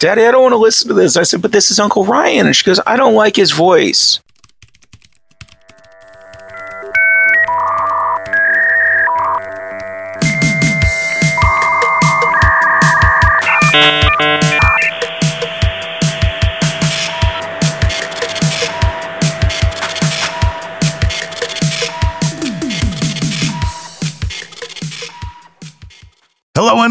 Daddy, I don't want to listen to this. I said, But this is Uncle Ryan. And she goes, I don't like his voice.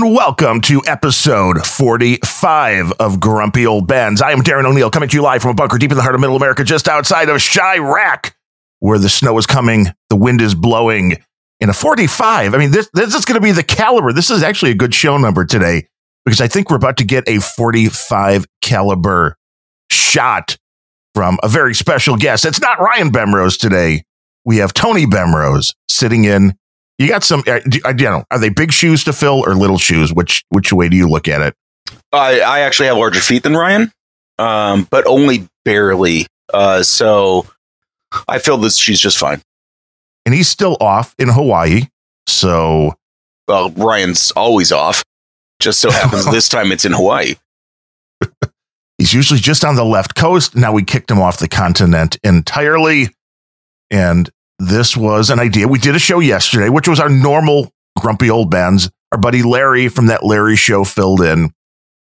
And welcome to episode 45 of Grumpy Old Bens. I am Darren O'Neill coming to you live from a bunker deep in the heart of middle America, just outside of Chirac, where the snow is coming, the wind is blowing. In a 45, I mean, this, this is going to be the caliber. This is actually a good show number today because I think we're about to get a 45 caliber shot from a very special guest. It's not Ryan Bemrose today. We have Tony Bemrose sitting in you got some, uh, do- I don't know, are they big shoes to fill or little shoes? Which which way do you look at it? I, I actually have larger feet than Ryan, um, but only barely. Uh, so I feel that she's just fine. And he's still off in Hawaii, so Well, Ryan's always off. Just so happens this time it's in Hawaii. he's usually just on the left coast. Now we kicked him off the continent entirely, and this was an idea. We did a show yesterday, which was our normal grumpy old Bens. Our buddy Larry from that Larry show filled in,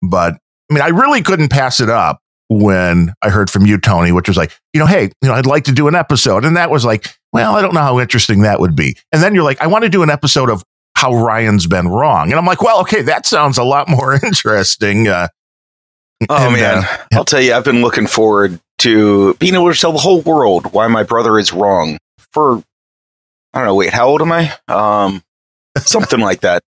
but I mean, I really couldn't pass it up when I heard from you, Tony, which was like, you know, hey, you know, I'd like to do an episode. And that was like, well, I don't know how interesting that would be. And then you're like, I want to do an episode of how Ryan's been wrong. And I'm like, well, okay, that sounds a lot more interesting. Uh, Oh and, man, uh, I'll tell you, I've been looking forward to being able to tell the whole world why my brother is wrong. For I don't know. Wait, how old am I? Um, something like that.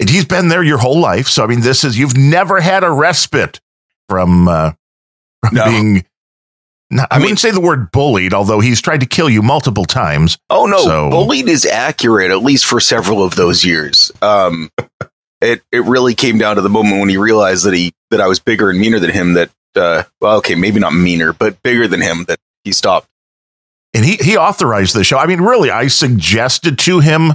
and he's been there your whole life. So I mean, this is you've never had a respite from, uh, from No. being. No, I, I mean- wouldn't say the word bullied, although he's tried to kill you multiple times. Oh no, So- bullied is accurate at least for several of those years. Um, it it really came down to the moment when he realized that he that I was bigger and meaner than him. That uh, well, okay, maybe not meaner, but bigger than him. That he stopped. And he he authorized the show. I mean, really, I suggested to him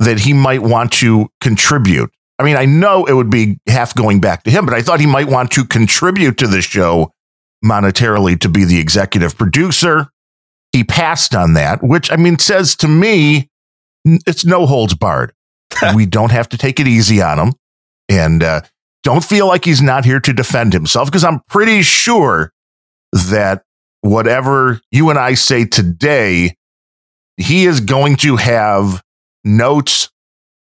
that he might want to contribute. I mean, I know it would be half going back to him, but I thought he might want to contribute to the show monetarily to be the executive producer. He passed on that, which I mean says to me, it's no holds barred. we don't have to take it easy on him, and uh, don't feel like he's not here to defend himself because I'm pretty sure that whatever you and I say today, he is going to have notes,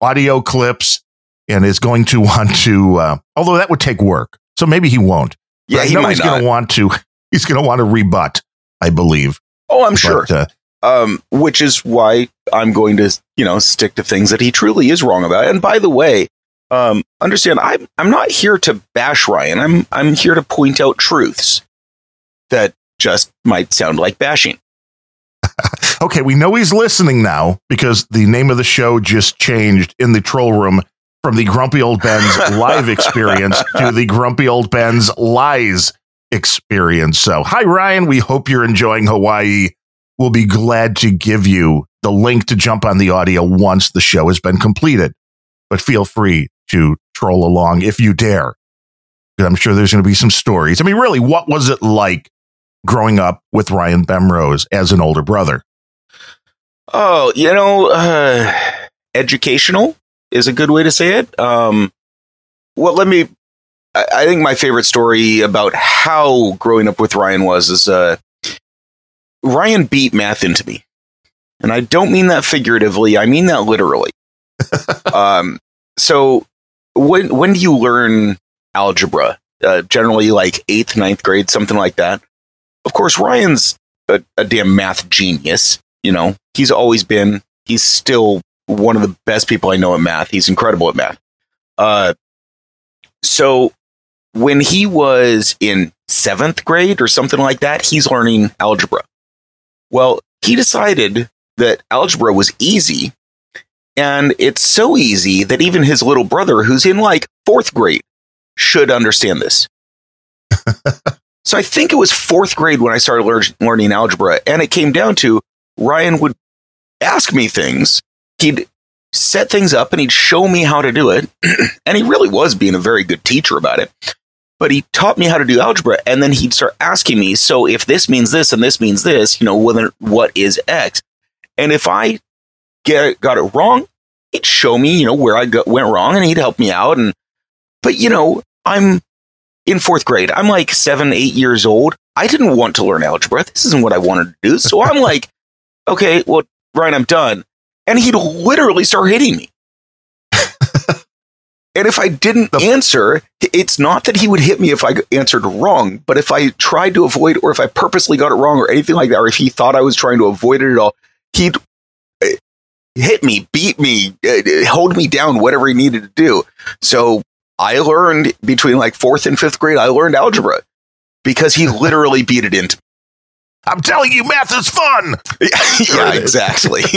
audio clips, and is going to want to. Uh, although that would take work, so maybe he won't. Yeah, he might he's going to want to. He's going to want to rebut. I believe. Oh, I'm sure. Uh, um, which is why I'm going to, you know, stick to things that he truly is wrong about. And by the way, um, understand, I'm I'm not here to bash Ryan. I'm I'm here to point out truths that just might sound like bashing. okay, we know he's listening now because the name of the show just changed in the troll room from the Grumpy Old Ben's live experience to the Grumpy Old Ben's lies experience. So, hi, Ryan. We hope you're enjoying Hawaii. We'll be glad to give you the link to jump on the audio once the show has been completed. But feel free to troll along if you dare. I'm sure there's going to be some stories. I mean, really, what was it like growing up with Ryan Bemrose as an older brother? Oh, you know, uh, educational is a good way to say it. Um, well, let me. I, I think my favorite story about how growing up with Ryan was is uh, Ryan beat math into me, and I don't mean that figuratively. I mean that literally. um, so when when do you learn algebra? Uh, generally, like eighth, ninth grade, something like that. Of course, Ryan's a, a damn math genius. You know, he's always been. He's still one of the best people I know at math. He's incredible at math. Uh, so when he was in seventh grade or something like that, he's learning algebra. Well, he decided that algebra was easy. And it's so easy that even his little brother, who's in like fourth grade, should understand this. so I think it was fourth grade when I started lear- learning algebra. And it came down to Ryan would ask me things. He'd set things up and he'd show me how to do it. and he really was being a very good teacher about it. But he taught me how to do algebra. And then he'd start asking me, so if this means this and this means this, you know, whether, what is X? And if I get got it wrong, he'd show me, you know, where I went wrong and he'd help me out. And, but, you know, I'm in fourth grade. I'm like seven, eight years old. I didn't want to learn algebra. This isn't what I wanted to do. So I'm like, okay, well, Ryan, I'm done. And he'd literally start hitting me. and if I didn't answer, it's not that he would hit me if I answered wrong, but if I tried to avoid or if I purposely got it wrong or anything like that, or if he thought I was trying to avoid it at all, he'd eh, hit me, beat me, uh, hold me down, whatever he needed to do. So I learned between like fourth and fifth grade, I learned algebra because he literally beat it into me. I'm telling you, math is fun. yeah, exactly.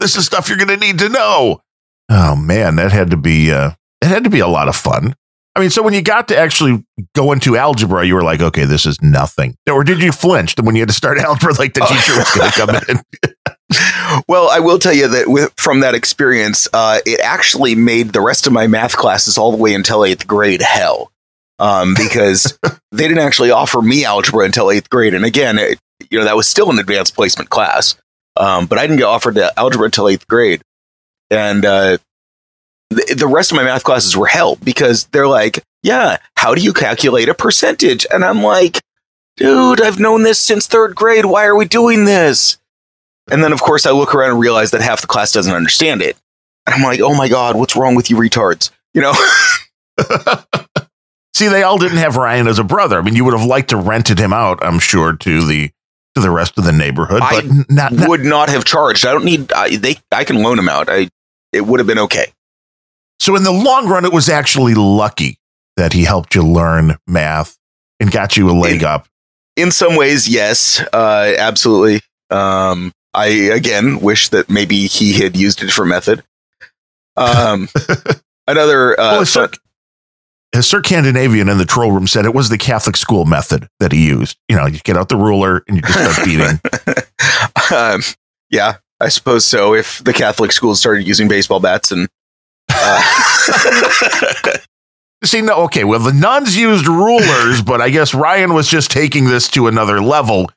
this is stuff you're going to need to know. Oh man, that had to be uh, it had to be a lot of fun. I mean, so when you got to actually go into algebra, you were like, okay, this is nothing. Or did you flinch when you had to start algebra, like the teacher was going to come in? Well, I will tell you that with, from that experience, uh, it actually made the rest of my math classes all the way until eighth grade hell. Um, because they didn't actually offer me algebra until eighth grade. And again, it, you know, that was still an advanced placement class. Um, but I didn't get offered the algebra until eighth grade. And uh, the, the rest of my math classes were hell because they're like, yeah, how do you calculate a percentage? And I'm like, dude, I've known this since third grade. Why are we doing this? And then, of course, I look around and realize that half the class doesn't understand it. And I'm like, oh my God, what's wrong with you retards? You know? See, they all didn't have Ryan as a brother. I mean, you would have liked to rented him out, I'm sure, to the to the rest of the neighborhood. But I not, not, would not have charged. I don't need. I, they. I can loan him out. I. It would have been okay. So in the long run, it was actually lucky that he helped you learn math and got you a leg in, up. In some ways, yes, uh, absolutely. Um, I again wish that maybe he had used it for method. Um, another uh, well, Sir, Sir Scandinavian in the troll room said it was the Catholic school method that he used. You know, you get out the ruler and you just start beating. um, yeah, I suppose so. If the Catholic schools started using baseball bats and uh, See, no, okay. Well, the nuns used rulers, but I guess Ryan was just taking this to another level,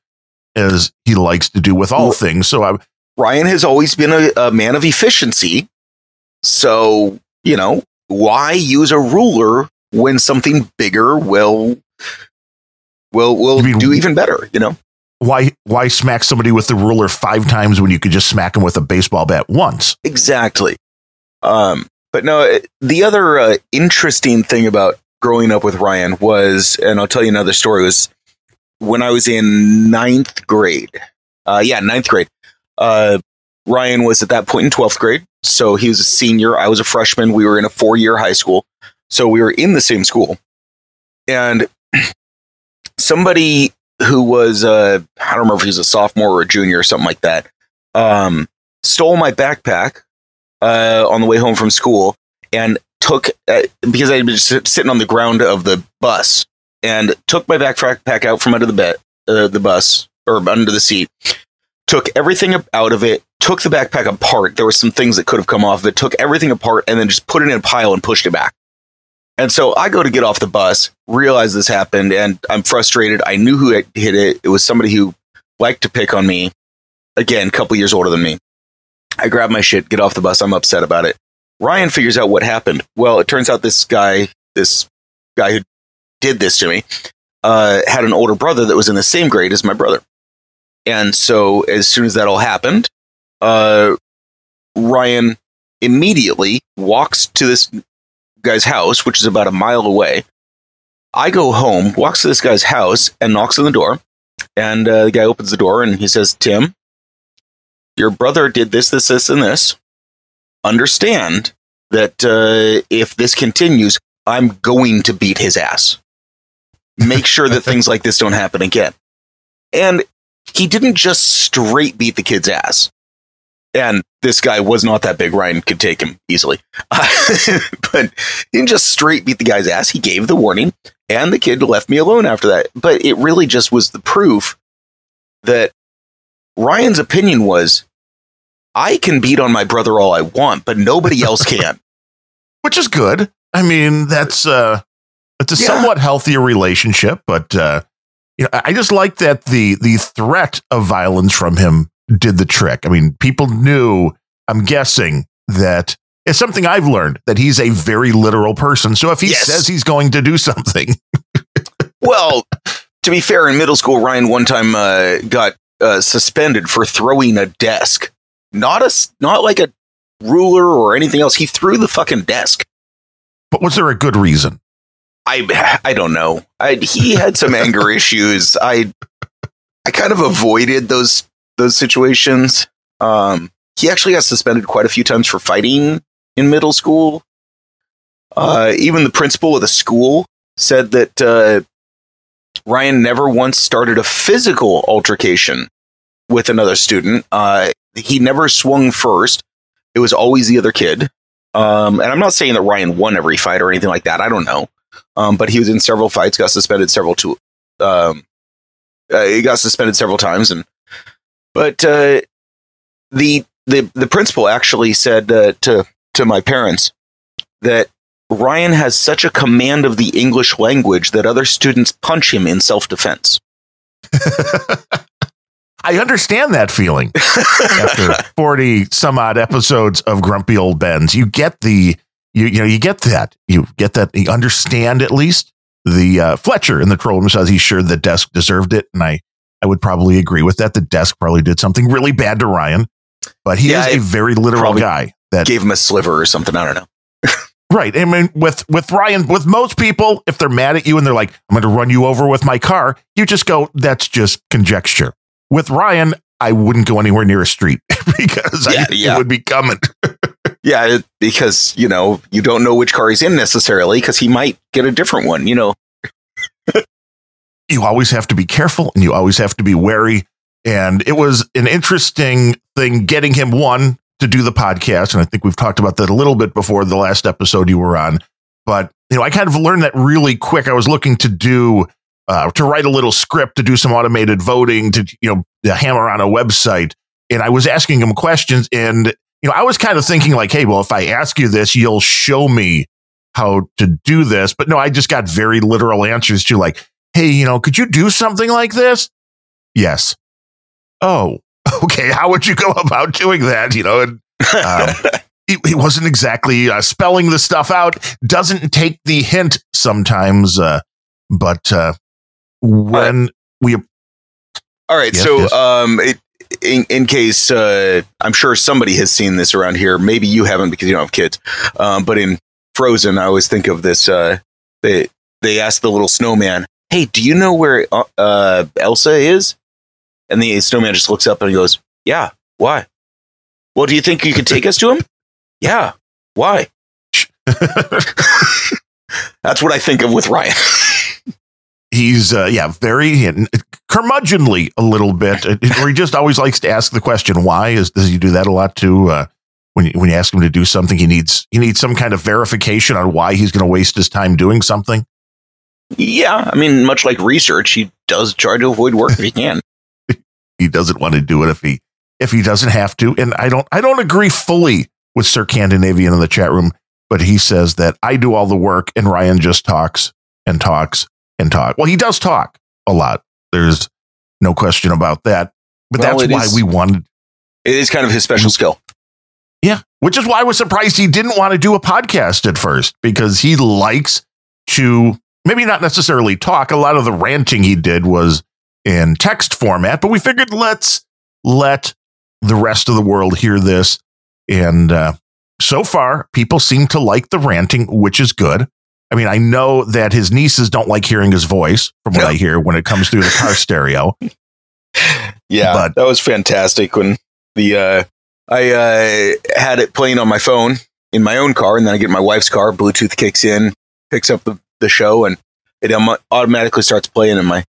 as he likes to do with all things. So, I, Ryan has always been a, a man of efficiency. So, you know, why use a ruler when something bigger will will will mean, do even better? You know, why why smack somebody with the ruler five times when you could just smack them with a baseball bat once? Exactly. Um, but no, the other uh, interesting thing about growing up with Ryan was, and I'll tell you another story, was when I was in ninth grade. Uh, yeah, ninth grade. Uh, Ryan was at that point in 12th grade. So he was a senior. I was a freshman. We were in a four year high school. So we were in the same school. And somebody who was, uh, I don't remember if he was a sophomore or a junior or something like that, um, stole my backpack uh, on the way home from school and took uh, because I had been sitting on the ground of the bus and took my backpack out from under the bed, uh, the bus or under the seat. Took everything out of it. Took the backpack apart. There were some things that could have come off of it. Took everything apart and then just put it in a pile and pushed it back. And so I go to get off the bus, realize this happened, and I'm frustrated. I knew who hit it. It was somebody who liked to pick on me. Again, a couple years older than me. I grab my shit, get off the bus. I'm upset about it. Ryan figures out what happened. Well, it turns out this guy, this guy who did this to me, uh, had an older brother that was in the same grade as my brother. And so as soon as that all happened, uh, Ryan immediately walks to this guy's house, which is about a mile away. I go home, walks to this guy's house, and knocks on the door. And uh, the guy opens the door and he says, Tim, your brother did this, this, this, and this. Understand that uh, if this continues, I'm going to beat his ass. Make sure that things like this don't happen again. And he didn't just straight beat the kid's ass. And this guy was not that big. Ryan could take him easily. but he didn't just straight beat the guy's ass. He gave the warning, and the kid left me alone after that. But it really just was the proof that Ryan's opinion was I can beat on my brother all I want, but nobody else can. which is good. I mean, that's uh it's a Yeah. somewhat healthier relationship, but uh you know, I just like that the the threat of violence from him did the trick. I mean, people knew, I'm guessing, that it's something I've learned that he's a very literal person. So if he Yes. says he's going to do something, well, to be fair, in middle school, Ryan one time uh, got uh, suspended for throwing a desk. Not a not like a ruler or anything else. He threw the fucking desk. but was there a good reason? I I don't know. I, he had some anger issues. I I kind of avoided those those situations. Um, he actually got suspended quite a few times for fighting in middle school. Uh, even the principal of the school said that uh, Ryan never once started a physical altercation with another student. Uh, he never swung first. It was always the other kid. Um, and I'm not saying that Ryan won every fight or anything like that. I don't know. Um, but he was in several fights, got suspended several to um, uh, he got suspended several times, and but uh, the the the principal actually said uh, to to my parents that Ryan has such a command of the English language that other students punch him in self defense. I understand that feeling. after 40 some odd episodes of grumpy old bens you get the you you know you get that. You get that. You understand at least the uh, fletcher in the troll room says he's sure the desk deserved it? And i i would probably agree with that. The desk probably did something really bad to ryan but he Yeah, is a very literal guy that Gave him a sliver or something. I don't know. right. I mean with with ryan with most people if they're mad at you and they're like i'm going to run you over with my car you just go that's just conjecture. With ryan i wouldn't go anywhere near a street because Yeah, I, yeah. it would be coming Yeah, because you know you don't know which car he's in necessarily because he might get a different one. You know. you always have to be careful and you always have to be wary. And it was an interesting thing getting him one to do the podcast. And I think we've talked about that a little bit before the last episode you were on. But, you know, I kind of learned that really quick. I was looking to do, uh, to write a little script, to do some automated voting, to, you know, hammer on a website. And I was asking him questions. And, you know, I was kind of thinking like, hey, well, if I ask you this, you'll show me how to do this. But no, I just got very literal answers to like, hey, you know, could you do something like this? Yes. Oh, okay. How would you go about doing that? You know, and um, he, he wasn't exactly uh, spelling the stuff out. Doesn't take the hint sometimes, uh, but uh, when we All right, Yes, so yes. um, it, in in case uh, I'm sure somebody has seen this around here. Maybe you haven't because you don't have kids. Um, but in Frozen, I always think of this. Uh, they they ask the little snowman, "Hey, do you know where uh, uh, Elsa is?" And the snowman just looks up and he goes, "Yeah, why? Well, do you think you could take us to him? Yeah, why?" That's what I think of with Ryan. he's uh, yeah very curmudgeonly a little bit. Uh, or he just always likes to ask the question why is does he do that a lot too? Uh, when you, when you ask him to do something he needs he needs some kind of verification on why he's going to waste his time doing something. Yeah, I mean, much like research, he does try to avoid work if he can. he doesn't want to do it if he if he doesn't have to. And i don't i don't agree fully with sir scandinavian in the chat room but he says that i do all the work and ryan just talks and talks and talk. Well he does talk a lot there's no question about that but Well, that's why is- we wanted It is kind of his special skill. Yeah, which is why I was surprised he didn't want to do a podcast at first because he likes to maybe not necessarily talk. A lot of the ranting he did was in text format, but we figured let's let the rest of the world hear this. And uh, so far, people seem to like the ranting, which is good. I mean, I know that his nieces don't like hearing his voice from what. I hear when it comes through the car stereo. Yeah, But- that was fantastic when the uh, I uh, had it playing on my phone in my own car, and then I get my wife's car. Bluetooth kicks in, picks up the, the show, and it um, automatically starts playing. And my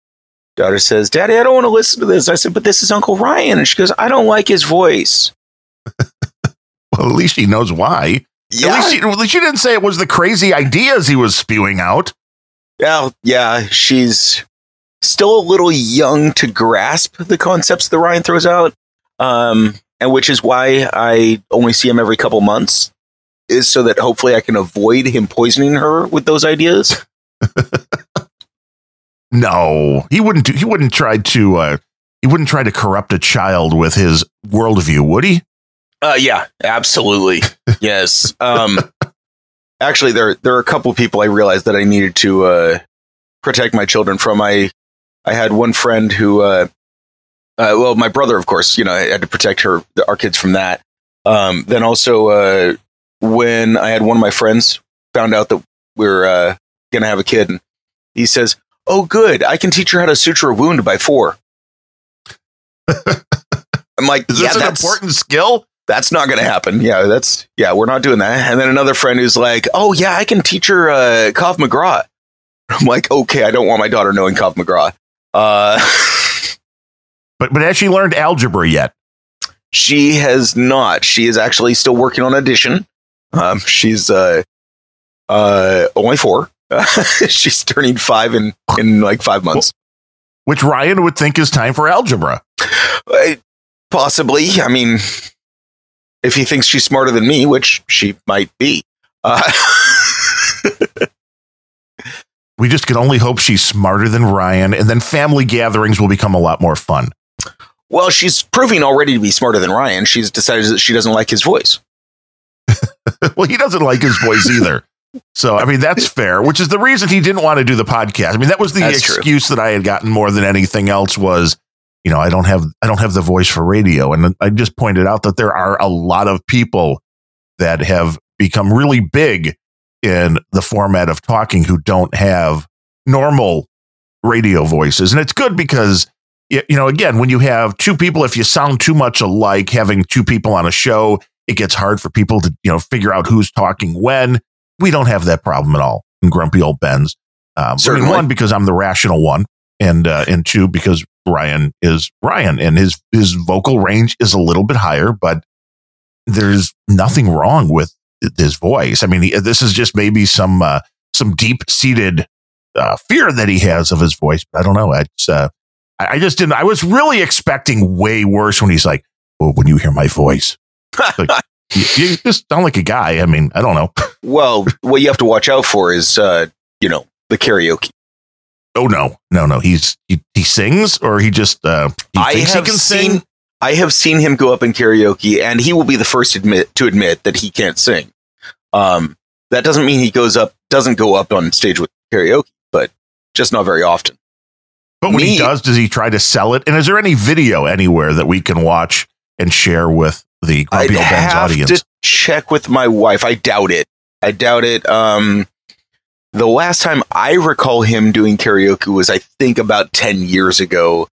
daughter says, "Daddy, I don't want to listen to this." I said, "But this is Uncle Ryan," and she goes, "I don't like his voice." Well, at least he knows why. Yeah, At least, he, at least you didn't say it was the crazy ideas he was spewing out. yeah, yeah. She's still a little young to grasp the concepts that Ryan throws out. Um, and which is why I only see him every couple months, is so that hopefully I can avoid him poisoning her with those ideas. No, he wouldn't. Do, he wouldn't try to. Uh, he wouldn't try to corrupt a child with his worldview, would he? Uh, yeah, absolutely. yes. Um, actually, there there are a couple people I realized that I needed to uh, protect my children from. I I had one friend who, uh, uh, well, my brother, of course, you know, I had to protect her, our kids from that. Um, then also, uh, when I had one of my friends found out that we are uh, going to have a kid, and he says, "Oh, good, I can teach her how to suture a wound by four. I'm like, Is yeah, this an important skill? That's not going to happen. Yeah, that's yeah, we're not doing that. And then another friend who's like, "Oh yeah, I can teach her uh, Krav Maga." I'm like, okay, I don't want my daughter knowing Krav Maga. Uh, But but has she learned algebra yet? she has not. She is actually still working on addition. Um, she's uh, uh, only four. she's turning five in in like five months. Which Ryan would think is time for algebra. Uh, possibly. I mean, if he thinks she's smarter than me, which she might be. Uh, We just can only hope she's smarter than Ryan, and then family gatherings will become a lot more fun. Well, she's proving already to be smarter than Ryan. She's decided that she doesn't like his voice. well, he doesn't like his voice either. So, I mean, that's fair, which is the reason he didn't want to do the podcast. I mean, that was the That's true. excuse that I had gotten more than anything else was, you know, I don't have I don't have the voice for radio. And I just pointed out that there are a lot of people that have become really big in the format of talking who don't have normal radio voices. And it's good because you know, again, when you have two people, if you sound too much alike, having two people on a show, it gets hard for people to, you know, figure out who's talking when. We don't have that problem at all in Grumpy Old Ben's. Um, I mean, Certainly. one because I'm the rational one, and uh, and two because Ryan is Ryan, and his his vocal range is a little bit higher, but there's nothing wrong with his voice. I mean, he, this is just maybe some uh, some deep seated uh, fear that he has of his voice. I don't know. It's uh, I, I just didn't. I was really expecting way worse when he's like, "Oh, when you hear my voice, you, you just sound like a guy." I mean, I don't know. well, what you have to watch out for is, uh, you know, the karaoke. Oh no, no, no. He's he, he sings or he just uh, he I thinks he have can seen. sing. I have seen him go up in karaoke, and he will be the first admit to admit that he can't sing. Um, that doesn't mean he goes up doesn't go up on stage with karaoke, but just not very often. But when he does, does he try to sell it? And is there any video anywhere that we can watch and share with the Grumpy Old have audience? to check with my wife. I doubt it. I doubt it. Um, the last time I recall him doing karaoke was, I think, about ten years ago.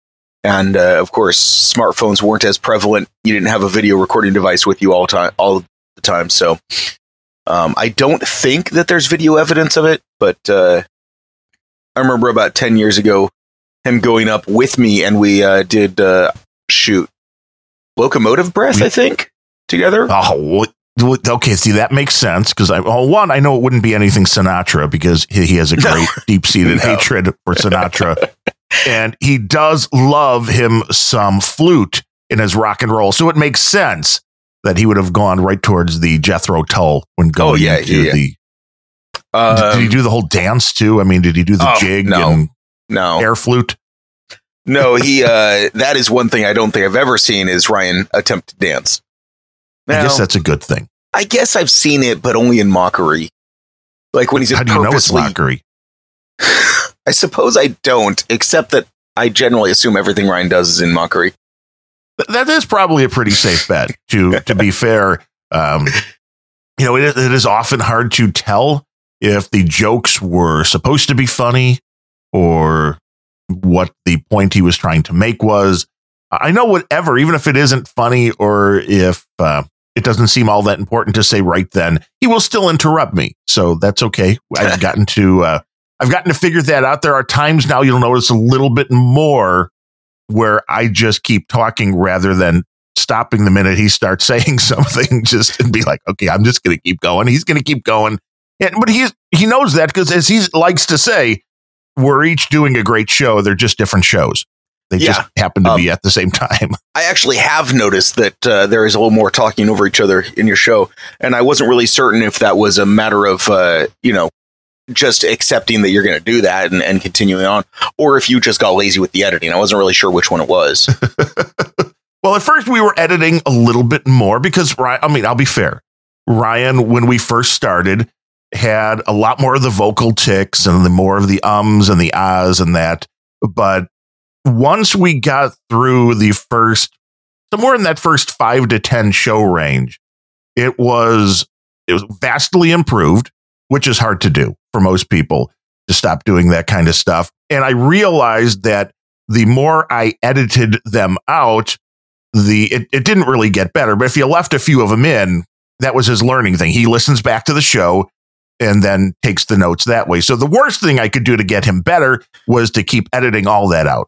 And uh, of course, smartphones weren't as prevalent. You didn't have a video recording device with you all time, all the time. So, um, I don't think that there's video evidence of it. But uh, I remember about ten years ago, him going up with me, and we uh, did uh, shoot locomotive breath. I think together. Oh, what- okay. See, that makes sense because I, well, one, I know it wouldn't be anything Sinatra because he, he has a No. great deep seated No. hatred for Sinatra. and he does love him some flute in his rock and roll. So it makes sense that he would have gone right towards the Jethro Tull when going Oh, yeah, into yeah, the. Um, did he do the whole dance too? I mean, did he do the Oh, jig no. and no, air flute? no. He. Uh, that is one thing I don't think I've ever seen is Ryan attempt to dance. I guess that's a good thing. I guess I've seen it, but only in mockery. Like when he's How do you know it's mockery? I suppose I don't, except that I generally assume everything Ryan does is in mockery. That is probably a pretty safe bet. To to be fair, um, you know, it, is- it is often hard to tell if the jokes were supposed to be funny or what the point he was trying to make was. I know whatever, even if it isn't funny or if uh, it doesn't seem all that important to say right then, he will still interrupt me. So that's okay. I've gotten to uh, I've gotten to figure that out. There are times now you'll notice a little bit more where I just keep talking rather than stopping the minute he starts saying something, just and be like, okay, I'm just going to keep going. He's going to keep going. And, but he's, he knows that because as he likes to say, we're each doing a great show. They're just different shows. They Yeah. just happen to Um, be at the same time. I actually have noticed that uh, there is a little more talking over each other in your show, and I wasn't really certain if that was a matter of uh, you know just accepting that you're going to do that and, and continuing on, or if you just got lazy with the editing. I wasn't really sure which one it was. Well, at first we were editing a little bit more because Ryan, I mean, I'll be fair. Ryan, when we first started, had a lot more of the vocal ticks and the more of the ums and the ahs and that. But once we got through the first, somewhere in that first five to 10 show range, it was, it was vastly improved, which is hard to do for most people to stop doing that kind of stuff. And I realized that the more I edited them out, the it, it didn't really get better. But if you left a few of them in, that was his learning thing. He listens back to the show and then takes the notes that way. So the worst thing I could do to get him better was to keep editing all that out.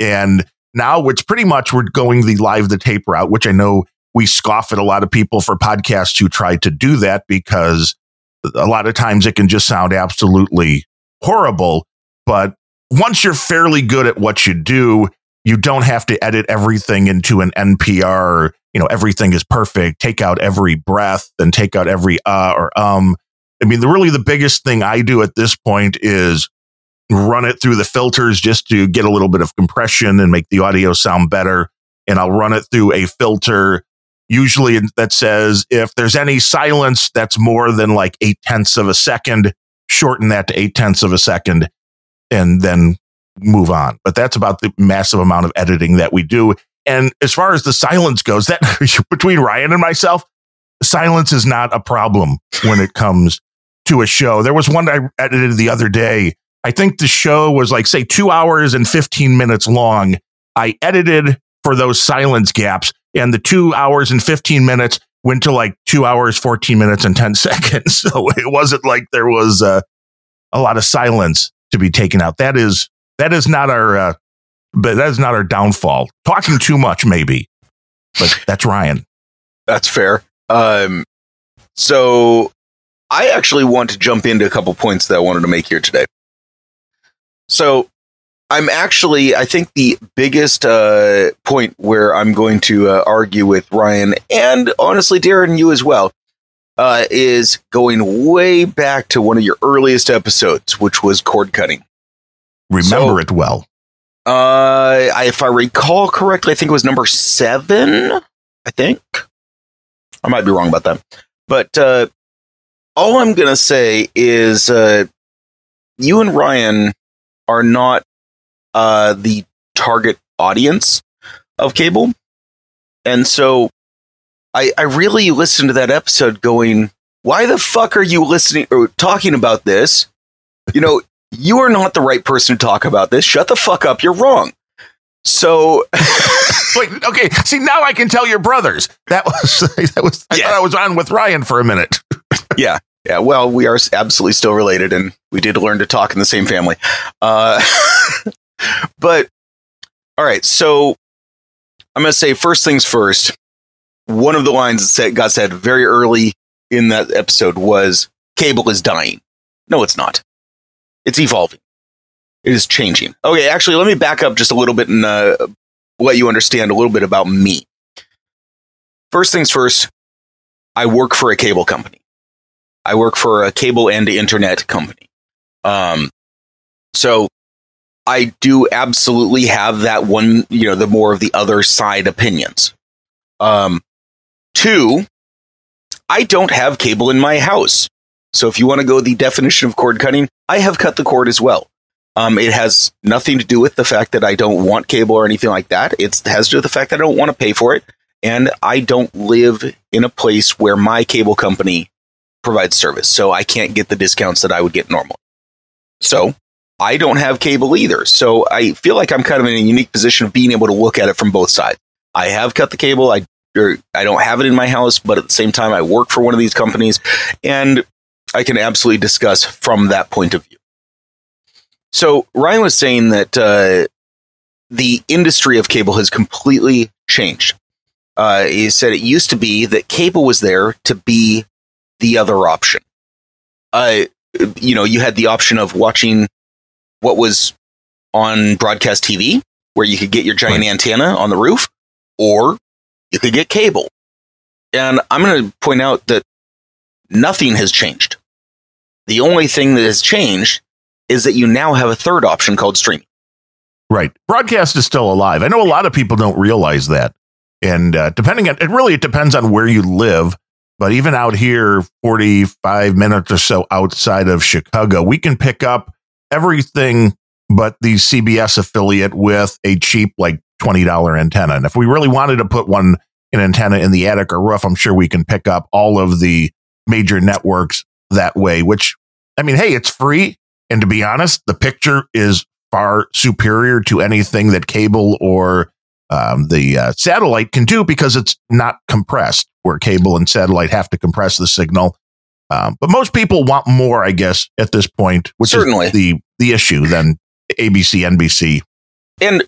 And now it's pretty much we're going the live the tape route, which I know we scoff at a lot of people for podcasts who try to do that because a lot of times it can just sound absolutely horrible. But once you're fairly good at what you do, you don't have to edit everything into an NPR. You know, everything is perfect. Take out every breath and take out every uh or um. I mean, the really the biggest thing I do at this point is run it through the filters just to get a little bit of compression and make the audio sound better. And I'll run it through a filter, usually that says if there's any silence that's more than like eight tenths of a second, shorten that to eight tenths of a second, and then move on. But that's about the massive amount of editing that we do. And as far as the silence goes, that between Ryan and myself, silence is not a problem when it comes to a show. There was one I edited the other day. I think the show was like, say, two hours and 15 minutes long. I edited for those silence gaps, and the two hours and 15 minutes went to like two hours, 14 minutes, and 10 seconds. So it wasn't like there was uh, a lot of silence to be taken out. That is that is not our uh, but that is not our downfall. Talking too much, maybe, but that's Ryan. That's fair. Um, so I actually want to jump into a couple points that I wanted to make here today. So I'm actually, I think the biggest uh, point where I'm going to uh, argue with Ryan and honestly, Darren, you as well, uh, is going way back to one of your earliest episodes, which was cord cutting. Remember So- it well. Uh, I, if I recall correctly, I think it was number seven. I think I might be wrong about that, but uh, all I'm gonna say is uh, you and Ryan are not uh, the target audience of cable, and so I, I really listened to that episode, going, "Why the fuck are you listening or talking about this?" You know, you are not the right person to talk about this. Shut the fuck up. You're wrong. So Wait, okay. See, now I can tell your brothers. That was that was. I Yeah. thought I was on with Ryan for a minute. yeah, well, we are absolutely still related, and we did learn to talk in the same family. Uh, but all right, so I'm going to say first things first. One of the lines that got said very early in that episode was "Cable is dying." No, it's not. It's evolving. It is changing. Okay, actually, let me back up just a little bit and uh, let you understand a little bit about me. First things first, I work for a cable company. I work for a cable and internet company. Um, so I do absolutely have that one, you know, the more of the other side opinions. Um, two, I don't have cable in my house. So if you want to go the definition of cord cutting, I have cut the cord as well. Um, it has nothing to do with the fact that I don't want cable or anything like that. It has to do with the fact that I don't want to pay for it. And I don't live in a place where my cable company provides service. So I can't get the discounts that I would get normally. So I don't have cable either. So I feel like I'm kind of in a unique position of being able to look at it from both sides. I have cut the cable. I or I don't have it in my house, but at the same time, I work for one of these companies, and I can absolutely discuss from that point of view. So Ryan was saying that uh, the industry of cable has completely changed. Uh, he said it used to be that cable was there to be the other option. Uh, you know, you had the option of watching what was on broadcast TV, where you could get your giant right. antenna on the roof, or you could get cable. And I'm going to point out that nothing has changed. The only thing that has changed is that you now have a third option called streaming. Right. Broadcast is still alive. I know a lot of people don't realize that. And uh, depending on it, really, it depends on where you live. But even out here, 45 minutes or so outside of Chicago, we can pick up everything but the CBS affiliate with a cheap, like $20 antenna. And if we really wanted to put one, an antenna in the attic or roof, I'm sure we can pick up all of the major networks that way, which, I mean, hey, it's free. And to be honest, the picture is far superior to anything that cable or um, the uh, satellite can do because it's not compressed, where cable and satellite have to compress the signal. Um, but most people want more, I guess, at this point, which Certainly. is the the issue than ABC, NBC, and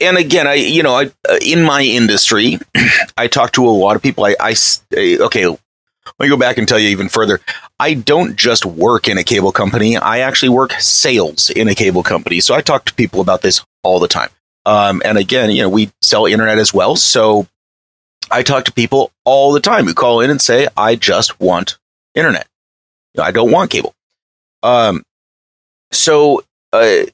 and again, I you know, I uh, in my industry, I talk to a lot of people. I, I okay, let me go back and tell you even further. I don't just work in a cable company. I actually work sales in a cable company. So I talk to people about this all the time. Um, and again, you know, we sell internet as well. So I talk to people all the time who call in and say, I just want internet. I don't want cable. Um, so uh,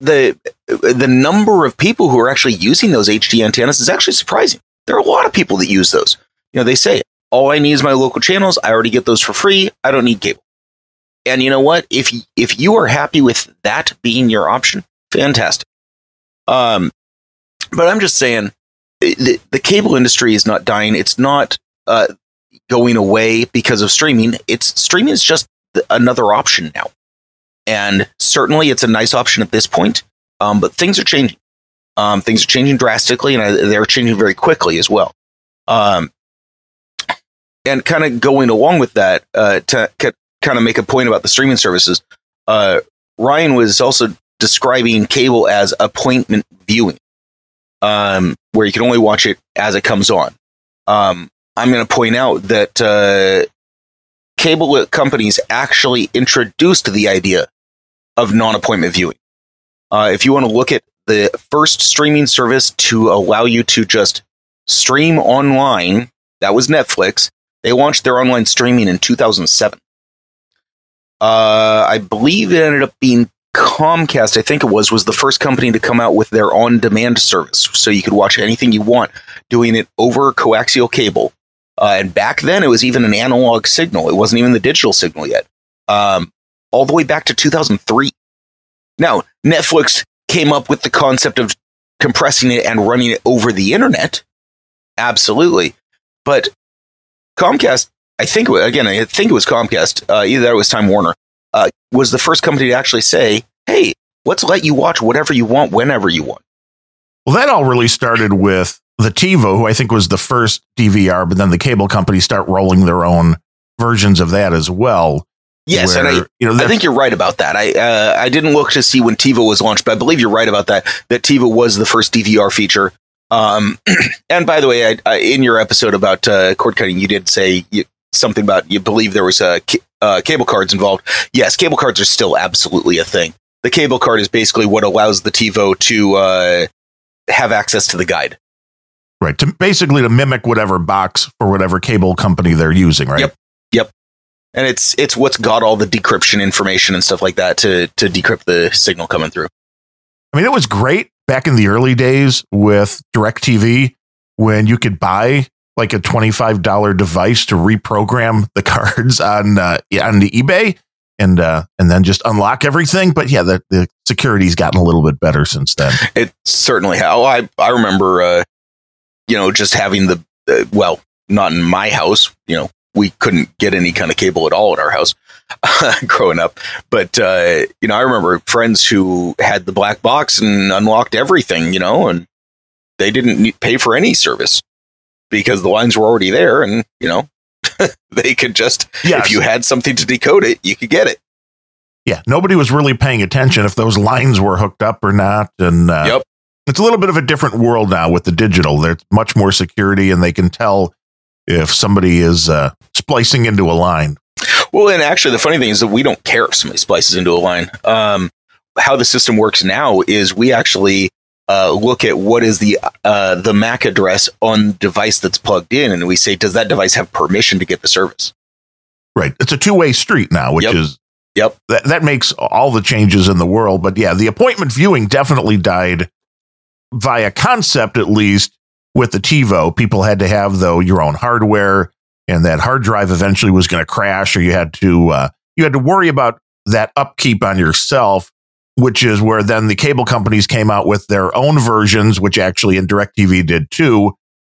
the the number of people who are actually using those HD antennas is actually surprising. There are a lot of people that use those. You know, they say all I need is my local channels. I already get those for free. I don't need cable. And you know what? If if you are happy with that being your option, fantastic. Um, but I'm just saying, the, the cable industry is not dying. It's not uh, going away because of streaming. It's streaming is just another option now, and certainly it's a nice option at this point. Um, but things are changing. Um, things are changing drastically, and they're changing very quickly as well. Um, and kind of going along with that, uh, to kind of make a point about the streaming services, uh, Ryan was also describing cable as appointment viewing, um, where you can only watch it as it comes on. Um, I'm going to point out that uh, cable companies actually introduced the idea of non-appointment viewing. Uh, if you want to look at the first streaming service to allow you to just stream online, that was Netflix. They launched their online streaming in 2007. Uh, I believe it ended up being Comcast, I think it was, was the first company to come out with their on demand service. So you could watch anything you want, doing it over coaxial cable. Uh, and back then, it was even an analog signal. It wasn't even the digital signal yet. Um, all the way back to 2003. Now, Netflix came up with the concept of compressing it and running it over the internet. Absolutely. But Comcast, I think, again, I think it was Comcast, uh, either that was Time Warner, uh, was the first company to actually say, hey, let's let you watch whatever you want whenever you want. Well, that all really started with the TiVo, who I think was the first DVR, but then the cable companies start rolling their own versions of that as well. Yes, where, and I, you know, I think you're right about that. I uh, I didn't look to see when TiVo was launched, but I believe you're right about that. That TiVo was the first DVR feature. Um, and by the way, I, I, in your episode about uh, cord cutting, you did say you, something about you believe there was uh, uh, cable cards involved. Yes, cable cards are still absolutely a thing. The cable card is basically what allows the TiVo to uh, have access to the guide. Right. To basically to mimic whatever box or whatever cable company they're using, right? Yep. Yep. And it's it's what's got all the decryption information and stuff like that to to decrypt the signal coming through. I mean, it was great back in the early days with DirecTV when you could buy like a $25 device to reprogram the cards on uh, on the eBay and uh, and then just unlock everything. But yeah, the, the security's gotten a little bit better since then. It certainly has. Oh, I I remember, uh, you know, just having the uh, well, not in my house. You know, we couldn't get any kind of cable at all at our house growing up. But uh, you know, I remember friends who had the black box and unlocked everything. You know, and they didn't pay for any service because the lines were already there and, you know, they could just, yes. if you had something to decode it, you could get it. Yeah. Nobody was really paying attention if those lines were hooked up or not. And, uh, yep. It's a little bit of a different world now with the digital. There's much more security, and they can tell if somebody is uh, splicing into a line. Well, and actually, the funny thing is that we don't care if somebody splices into a line. Um, how the system works now is we actually uh, look at what is the uh, the MAC address on the device that's plugged in, and we say, does that device have permission to get the service? Right. It's a two way street now, which Yep. is Yep. that that makes all the changes in the world. But yeah, the appointment viewing definitely died via concept, at least with the TiVo. People had to have though your own hardware, and that hard drive eventually was going to crash, or you had to uh, you had to worry about that upkeep on yourself. Which is where then the cable companies came out with their own versions, which actually in DirecTV did too,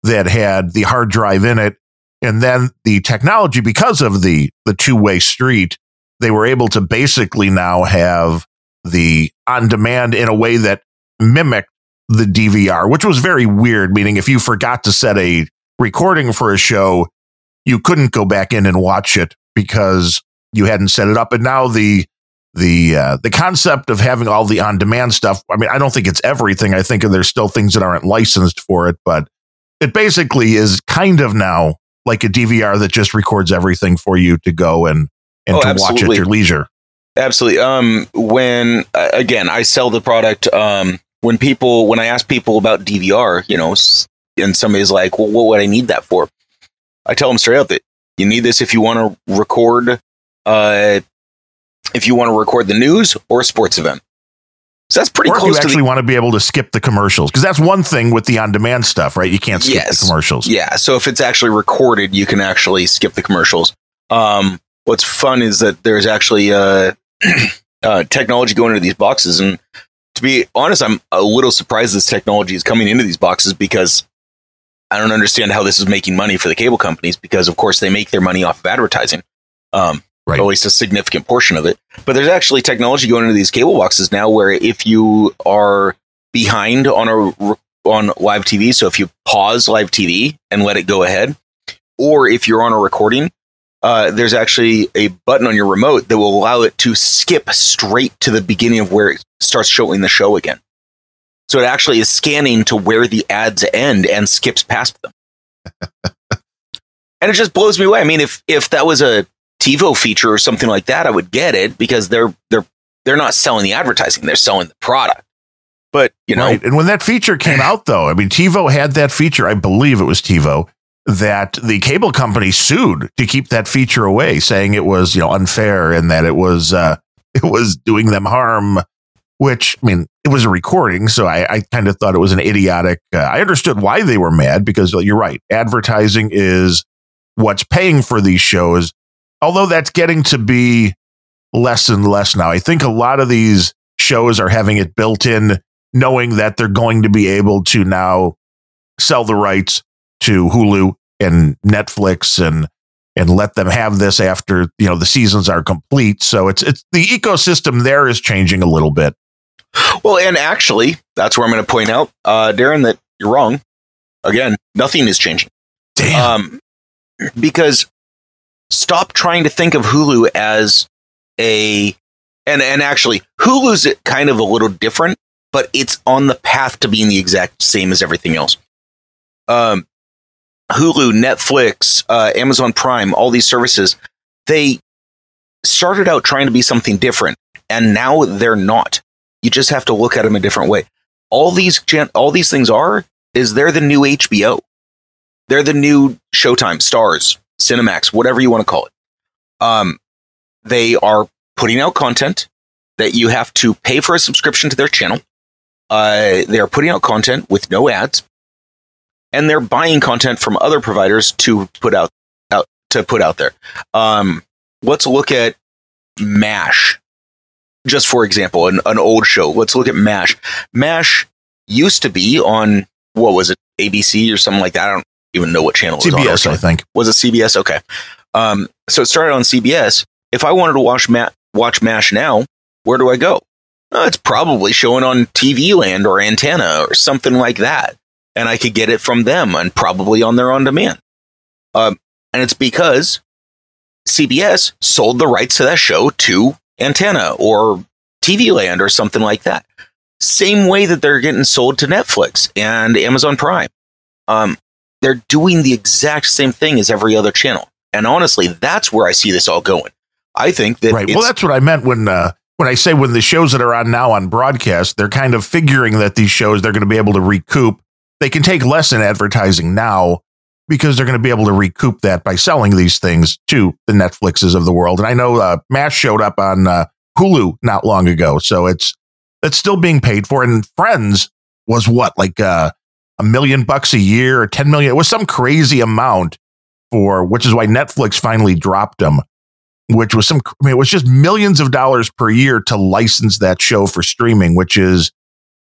that had the hard drive in it. And then the technology, because of the the two way street, they were able to basically now have the on demand in a way that mimicked the DVR, which was very weird. Meaning, if you forgot to set a recording for a show, you couldn't go back in and watch it because you hadn't set it up. And now the the uh, the concept of having all the on demand stuff. I mean, I don't think it's everything. I think there's still things that aren't licensed for it, but it basically is kind of now like a DVR that just records everything for you to go and and Oh, to watch at your leisure. Absolutely. Um, when uh, again, I sell the product. Um, when people, when I ask people about DVR, you know, and somebody's like, "Well, what would I need that for?" I tell them straight up that you need this if you want to record, uh, if you want to record the news or a sports event. So that's pretty or if you actually the want to be able to skip the commercials, because that's one thing with the on demand stuff, right? You can't skip Yes. the commercials. Yeah, so if it's actually recorded, you can actually skip the commercials. Um, what's fun is that there's actually uh, uh, technology going into these boxes, and to be honest, I'm a little surprised this technology is coming into these boxes because I don't understand how this is making money for the cable companies because, of course, they make their money off of advertising. Um, Right. At least a significant portion of it. But there's actually technology going into these cable boxes now where if you are behind on a on live TV, so if you pause live TV and let it go ahead, or if you're on a recording, uh, there's actually a button on your remote that will allow it to skip straight to the beginning of where it starts showing the show again. So it actually is scanning to where the ads end and skips past them. and it just blows me away. I mean, if if that was a TiVo feature or something like that, I would get it because they're they're they're not selling the advertising; they're selling the product. But you know, Right. And when that feature came out, though, I mean, TiVo had that feature. I believe it was TiVo that the cable company sued to keep that feature away, saying it was you know unfair and that it was uh, it was doing them harm. Which I mean, it was a recording, so I, I kind of thought it was an idiotic. Uh, I understood why they were mad because you're right. Advertising is what's paying for these shows, although that's getting to be less and less now. I think a lot of these shows are having it built in knowing that they're going to be able to now sell the rights to Hulu and Netflix and and let them have this after you know the seasons are complete. So it's it's the ecosystem there is changing a little bit. Well, and actually, that's where I'm going to point out, uh, Darren, that you're wrong. Again, nothing is changing. Damn. Um, because stop trying to think of Hulu as a, and and actually, Hulu's kind of a little different, but it's on the path to being the exact same as everything else. Um, Hulu, Netflix, uh, Amazon Prime, all these services, they started out trying to be something different, and now they're not. You just have to look at them a different way. All these gen- all these things are is they're the new HBO. They're the new Showtime, Starz, Cinemax, whatever you want to call it. Um, they are putting out content that you have to pay for a subscription to their channel. Uh, they are putting out content with no ads, and they're buying content from other providers to put out, out to put out there. Um, let's look at Mash, just for example, an, an old show. Let's look at Mash. Mash used to be on what was it, ABC or something like that. I don't even know what channel it was on. CBS, I think. Was it CBS? Okay. Um, so it started on CBS. If I wanted to watch Ma- watch Mash now, where do I go? Uh, it's probably showing on TV Land or Antenna or something like that, and I could get it from them and probably on their on demand. Um, and it's because CBS sold the rights to that show to Antenna or TV Land or something like that. Same way that they're getting sold to Netflix and Amazon Prime. Um, they're doing the exact same thing as every other channel. And honestly, that's where I see this all going. I think that Right. Well, that's what I meant when uh, when I say when the shows that are on now on broadcast, they're kind of figuring that these shows they're going to be able to recoup. They can take less in advertising now because they're going to be able to recoup that by selling these things to the Netflixes of the world. And I know uh, MASH showed up on uh, Hulu not long ago, so it's it's still being paid for. And Friends was what like uh, a million bucks a year or ten million? It was some crazy amount for, which is why Netflix finally dropped them. Which was some, I mean, it was just millions of dollars per year to license that show for streaming, which is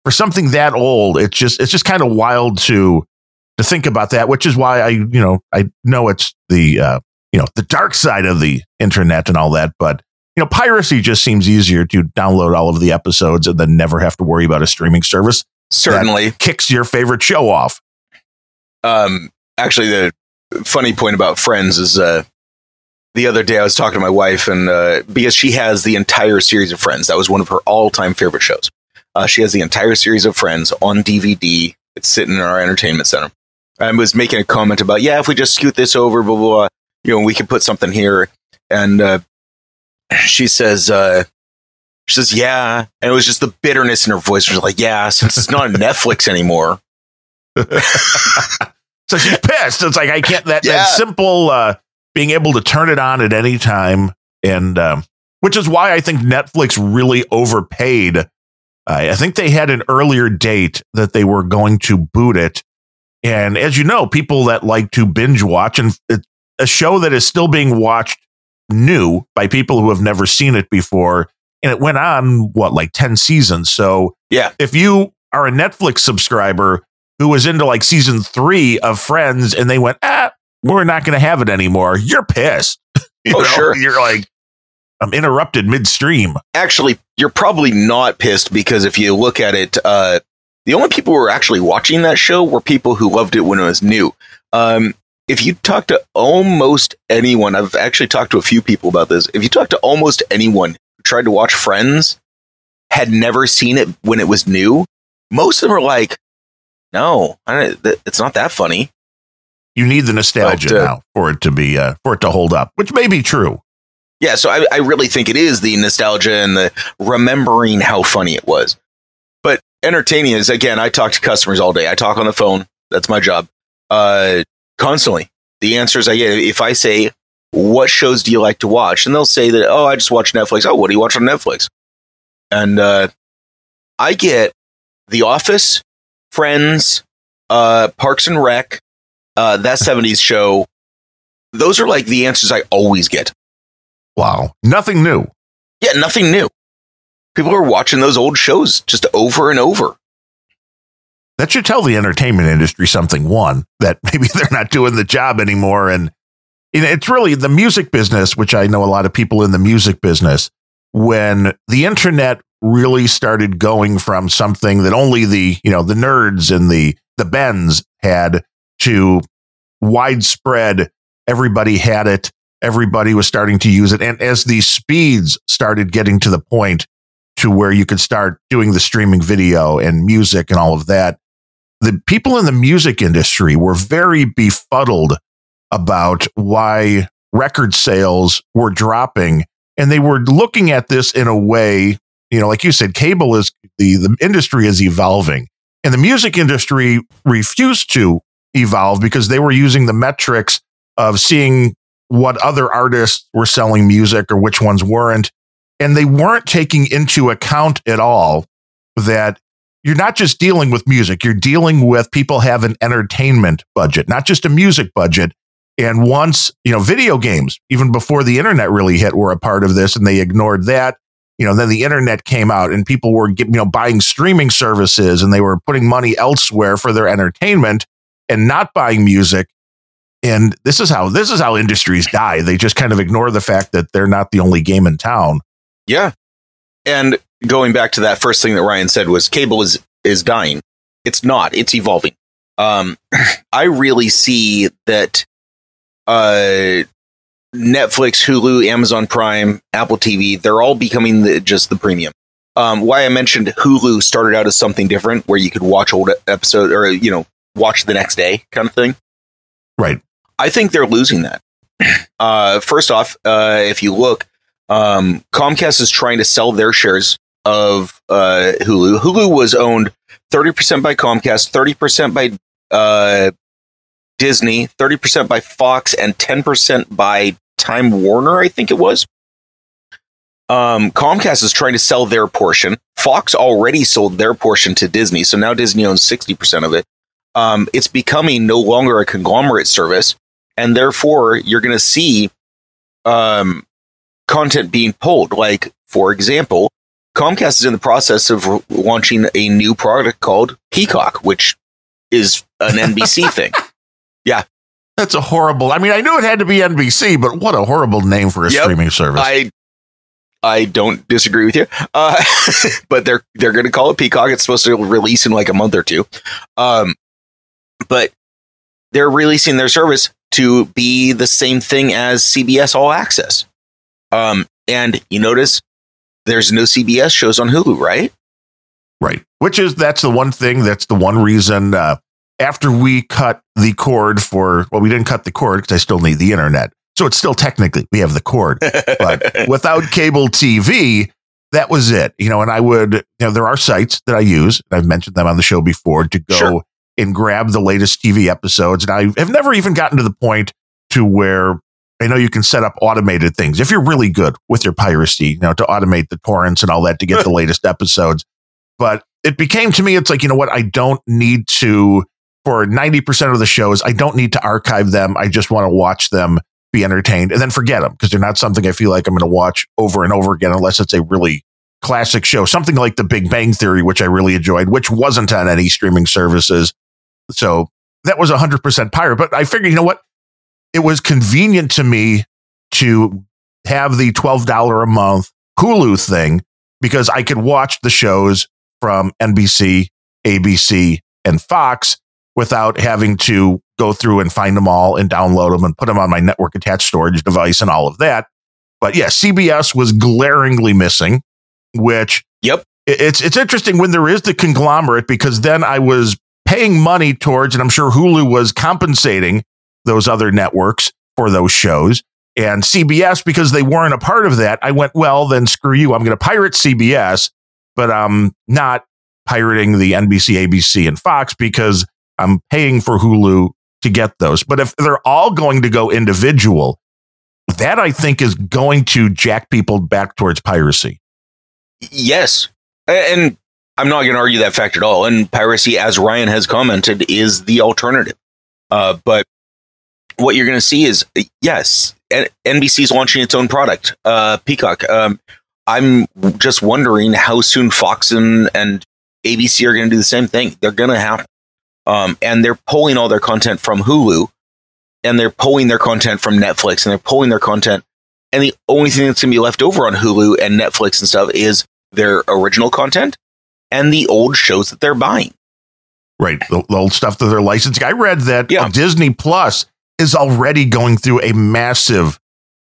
for something that old. It's just, it's just kind of wild to to think about that, which is why I, you know, I know it's the, uh, you know, the dark side of the internet and all that, but you know, piracy just seems easier to download all of the episodes and then never have to worry about a streaming service. Certainly kicks your favorite show off. Um, actually, the funny point about Friends is, uh, the other day I was talking to my wife, and uh, because she has the entire series of Friends, that was one of her all-time favorite shows. Uh, she has the entire series of Friends on DVD. It's sitting in our entertainment center. I was making a comment about, yeah, if we just scoot this over, blah, blah, blah you know, we could put something here. And uh, she says, uh, she says, yeah. And it was just the bitterness in her voice. She was like, yeah, since it's not on Netflix anymore. so she's pissed. It's like, I can't, that, yeah. that simple, uh, being able to turn it on at any time. And, um, which is why I think Netflix really overpaid. Uh, I think they had an earlier date that they were going to boot it and as you know, people that like to binge watch and a show that is still being watched new by people who have never seen it before. And it went on, what, like 10 seasons. So, yeah, if you are a Netflix subscriber who was into like season three of Friends and they went, ah, we're not going to have it anymore, you're pissed. you oh, know? sure. You're like, I'm interrupted midstream. Actually, you're probably not pissed because if you look at it, uh, the only people who were actually watching that show were people who loved it when it was new. Um, if you talk to almost anyone, I've actually talked to a few people about this. If you talk to almost anyone tried to watch Friends, had never seen it when it was new, most of them are like, "No, it's not that funny." You need the nostalgia but, uh, now for it to be uh, for it to hold up, which may be true. Yeah, so I, I really think it is the nostalgia and the remembering how funny it was But entertaining is again, I talk to customers all day. I talk on the phone. That's my job. Uh, constantly. The answers I get, if I say, what shows do you like to watch? And they'll say that, oh, I just watch Netflix. Oh, what do you watch on Netflix? And, uh, I get The Office, Friends, uh, Parks and Rec, uh, that 70s show. Those are like the answers I always get. Wow. Nothing new. Yeah, nothing new people are watching those old shows just over and over. That should tell the entertainment industry something. One, that maybe they're not doing the job anymore. And it's really the music business, which I know a lot of people in the music business, when the internet really started going from something that only the, you know, the nerds and the, the Bens had to widespread, everybody had it. Everybody was starting to use it. And as the speeds started getting to the point to where you could start doing the streaming video and music and all of that. The people in the music industry were very befuddled about why record sales were dropping. And they were looking at this in a way, you know, like you said, cable is the, the industry is evolving. And the music industry refused to evolve because they were using the metrics of seeing what other artists were selling music or which ones weren't and they weren't taking into account at all that you're not just dealing with music, you're dealing with people have an entertainment budget, not just a music budget. And once, you know, video games, even before the internet really hit, were a part of this and they ignored that. You know, then the internet came out and people were, you know, buying streaming services and they were putting money elsewhere for their entertainment and not buying music. And this is how this is how industries die. They just kind of ignore the fact that they're not the only game in town. Yeah. And going back to that first thing that Ryan said was cable is is dying. It's not. It's evolving. Um, I really see that uh, Netflix, Hulu, Amazon Prime, Apple TV, they're all becoming the, just the premium. Um, why I mentioned Hulu started out as something different where you could watch old episode or, you know, watch the next day kind of thing. Right. I think they're losing that. Uh, first off, uh, if you look, Um, Comcast is trying to sell their shares of uh, Hulu. Hulu was owned 30% by Comcast, 30% by uh, Disney, 30% by Fox, and 10% by Time Warner, I think it was. Um, Comcast is trying to sell their portion. Fox already sold their portion to Disney, so now Disney owns 60% of it. Um, it's becoming no longer a conglomerate service, and therefore you're going to see um, content being pulled. Like, for example, Comcast is in the process of r- launching a new product called Peacock, which is an NBC thing. That's a horrible. I mean, I knew it had to be NBC, but what a horrible name for a Yep. streaming service. I I don't disagree with you, uh, but they're they're going to call it Peacock. It's supposed to release in like a month or two, um, but they're releasing their service to be the same thing as CBS All Access. Um, and you notice there's no CBS shows on Hulu, right? Right. Which is that's the one thing. That's the one reason. Uh, after we cut the cord for well, we didn't cut the cord because I still need the internet. So it's still technically we have the cord, but without cable TV, that was it. You know, and I would you know there are sites that I use. I've mentioned them on the show before to go Sure. and grab the latest TV episodes. And I have never even gotten to the point to where I know you can set up automated things if you're really good with your piracy, you know, to automate the torrents and all that to get the latest episodes. But it became to me, it's like, you know what? I don't need to, for 90% of the shows, I don't need to archive them. I just want to watch them, be entertained, and then forget them because they're not something I feel like I'm going to watch over and over again unless it's a really classic show, something like The Big Bang Theory, which I really enjoyed, which wasn't on any streaming services. So that was 100% pirate. But I figured, you know what? It was convenient to me to have the $12 a month Hulu thing because I could watch the shows from NBC, ABC, and Fox without having to go through and find them all and download them and put them on my network attached storage device and all of that. But yeah, CBS was glaringly missing, which Yep. it's it's interesting when there is the conglomerate because then I was paying money towards, and I'm sure Hulu was compensating those other networks for those shows. And CBS, because they weren't a part of that, I went, well, then screw you. I'm going to pirate CBS, but I'm not pirating the NBC, ABC, and Fox because I'm paying for Hulu to get those. But if they're all going to go individual, that I think is going to jack people back towards piracy. Yes. And I'm not going to argue that fact at all. And piracy, as Ryan has commented, is the alternative. Uh, but what you're going to see is, yes, NBC is launching its own product, uh, Peacock. Um, I'm just wondering how soon Fox and, and ABC are going to do the same thing. They're going to have, um, and they're pulling all their content from Hulu, and they're pulling their content from Netflix, and they're pulling their content. And the only thing that's going to be left over on Hulu and Netflix and stuff is their original content and the old shows that they're buying. Right. The, the old stuff that they're licensing. I read that Yeah. Disney Plus is already going through a massive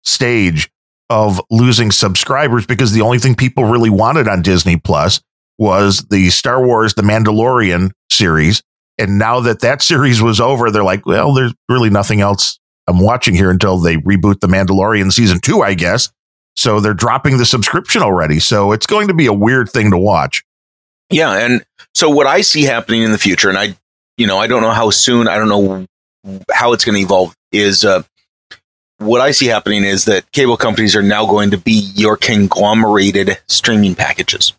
stage of losing subscribers because the only thing people really wanted on Disney Plus was the Star Wars The Mandalorian series. And now that that series was over, they're like, well, there's really nothing else I'm watching here until they reboot The Mandalorian season two, I guess. So they're dropping the subscription already. So it's going to be a weird thing to watch. Yeah, and so what I see happening in the future, and I, you know, I don't know how soon, I don't know how it's going to evolve. Is uh, what I see happening is that cable companies are now going to be your conglomerated streaming packages,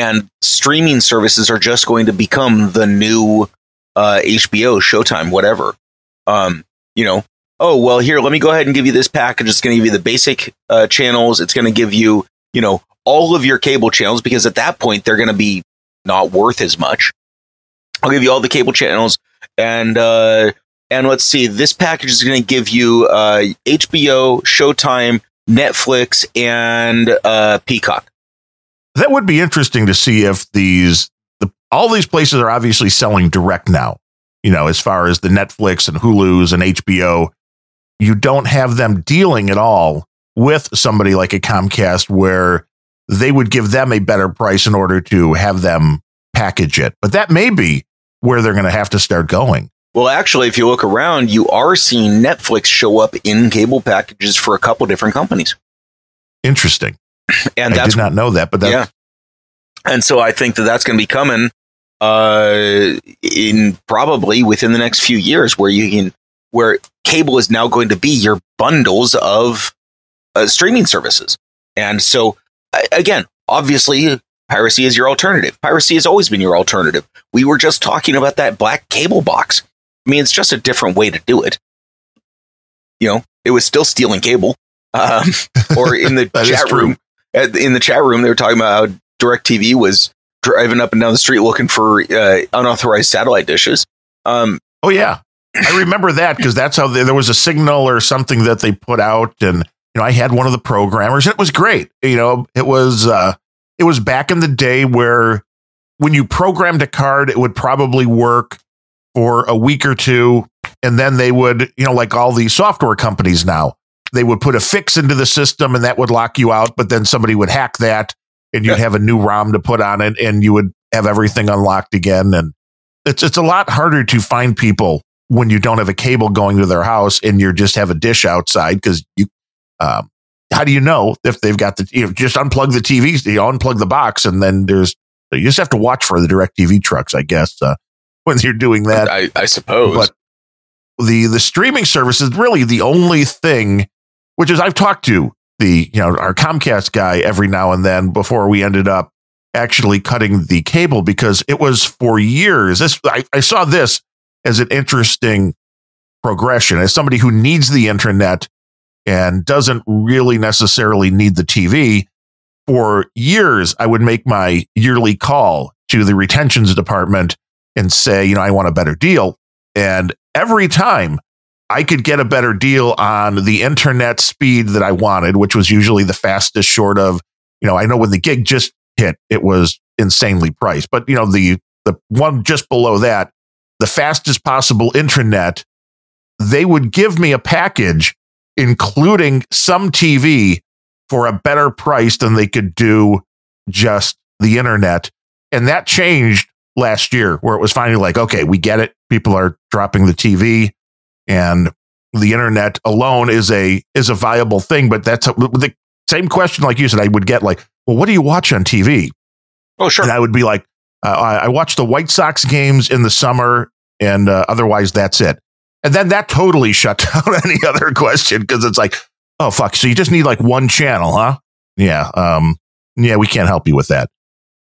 and streaming services are just going to become the new uh, HBO, Showtime, whatever. Um, you know, oh well, here, let me go ahead and give you this package. It's going to give you the basic uh, channels. It's going to give you, you know, all of your cable channels because at that point they're going to be not worth as much. I'll give you all the cable channels and uh and let's see this package is going to give you uh HBO, Showtime, Netflix and uh Peacock. That would be interesting to see if these the all these places are obviously selling direct now you know as far as the netflix and hulu's and hbo you don't have them dealing at all with somebody like a comcast where they would give them a better price in order to have them package it but that may be where they're going to have to start going Well, actually if you look around, you are seeing Netflix show up in cable packages for a couple different companies. Interesting. And I did not know that, but that, yeah. And so I think that that's going to be coming uh, in probably within the next few years, where you can where cable is now going to be your bundles of uh, streaming services. And so again, obviously, piracy is your alternative. Piracy has always been your alternative. We were just talking about that black cable box. I mean, it's just a different way to do it. You know, it was still stealing cable. Um, or in the chat room, at- in the chat room, they were talking about how DirecTV was driving up and down the street looking for uh, unauthorized satellite dishes. Um, Oh yeah, I remember that because that's how they, there was a signal or something that they put out, and you know I had one of the programmers. It was great. You know, it was uh, it was back in the day where when you programmed a card, it would probably work for a week or two, and then they would, you know, like all these software companies now, they would put a fix into the system, and that would lock you out. But then somebody would hack that, and you'd have a new ROM to put on it, and you would have everything unlocked again, and it's it's a lot harder to find people when you don't have a cable going to their house and you just have a dish outside because you um how do you know if they've got the you know just unplug the TVs you unplug the box and then there's you just have to watch for the DirecTV trucks I guess uh, when you're doing that I, I suppose. but the the streaming service is really the only thing which is I've talked to the you know our Comcast guy every now and then before we ended up actually cutting the cable because it was for years. This I, I saw this as an interesting progression. As somebody who needs the internet and doesn't really necessarily need the TV for years I would make my yearly call to the retentions department and say you know I want a better deal. And every time I could get a better deal on the internet speed that I wanted, which was usually the fastest short of, you know, I know when the gig just hit, it was insanely priced. But, you know, the the one just below that, the fastest possible internet, they would give me a package including some TV for a better price than they could do just the internet. And that changed last year where it was finally like, okay, we get it. People are dropping the TV and the internet alone is a is a viable thing but that's a, the same question like you said i would get like well what do you watch on tv oh, sure. and i would be like uh, I, I watch the white sox games in the summer and uh, otherwise that's it and then that totally shut down any other question because it's like oh fuck so you just need like one channel huh yeah um yeah we can't help you with that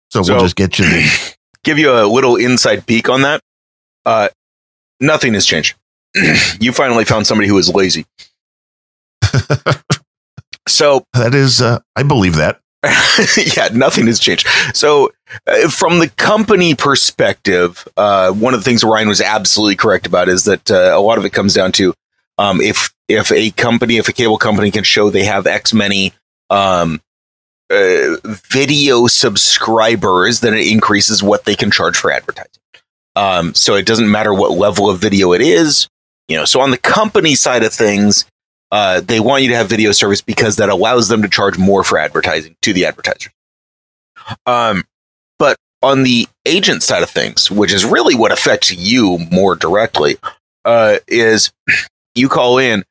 so, So- we'll just get you the Give you a little inside peek on that. Uh, nothing has changed. you finally found somebody who is lazy. so that is uh, i believe that yeah, nothing has changed. So, uh, from the company perspective, uh, one of the things Ryan was absolutely correct about is that uh, a lot of it comes down to um, if if a company, if a cable company can show they have X many um, uh, video subscribers, then it increases what they can charge for advertising. Um, so it doesn't matter what level of video it is, you know. So on the company side of things, uh, they want you to have video service because that allows them to charge more for advertising to the advertisers. Um, but on the agent side of things, which is really what affects you more directly, uh, is you call in.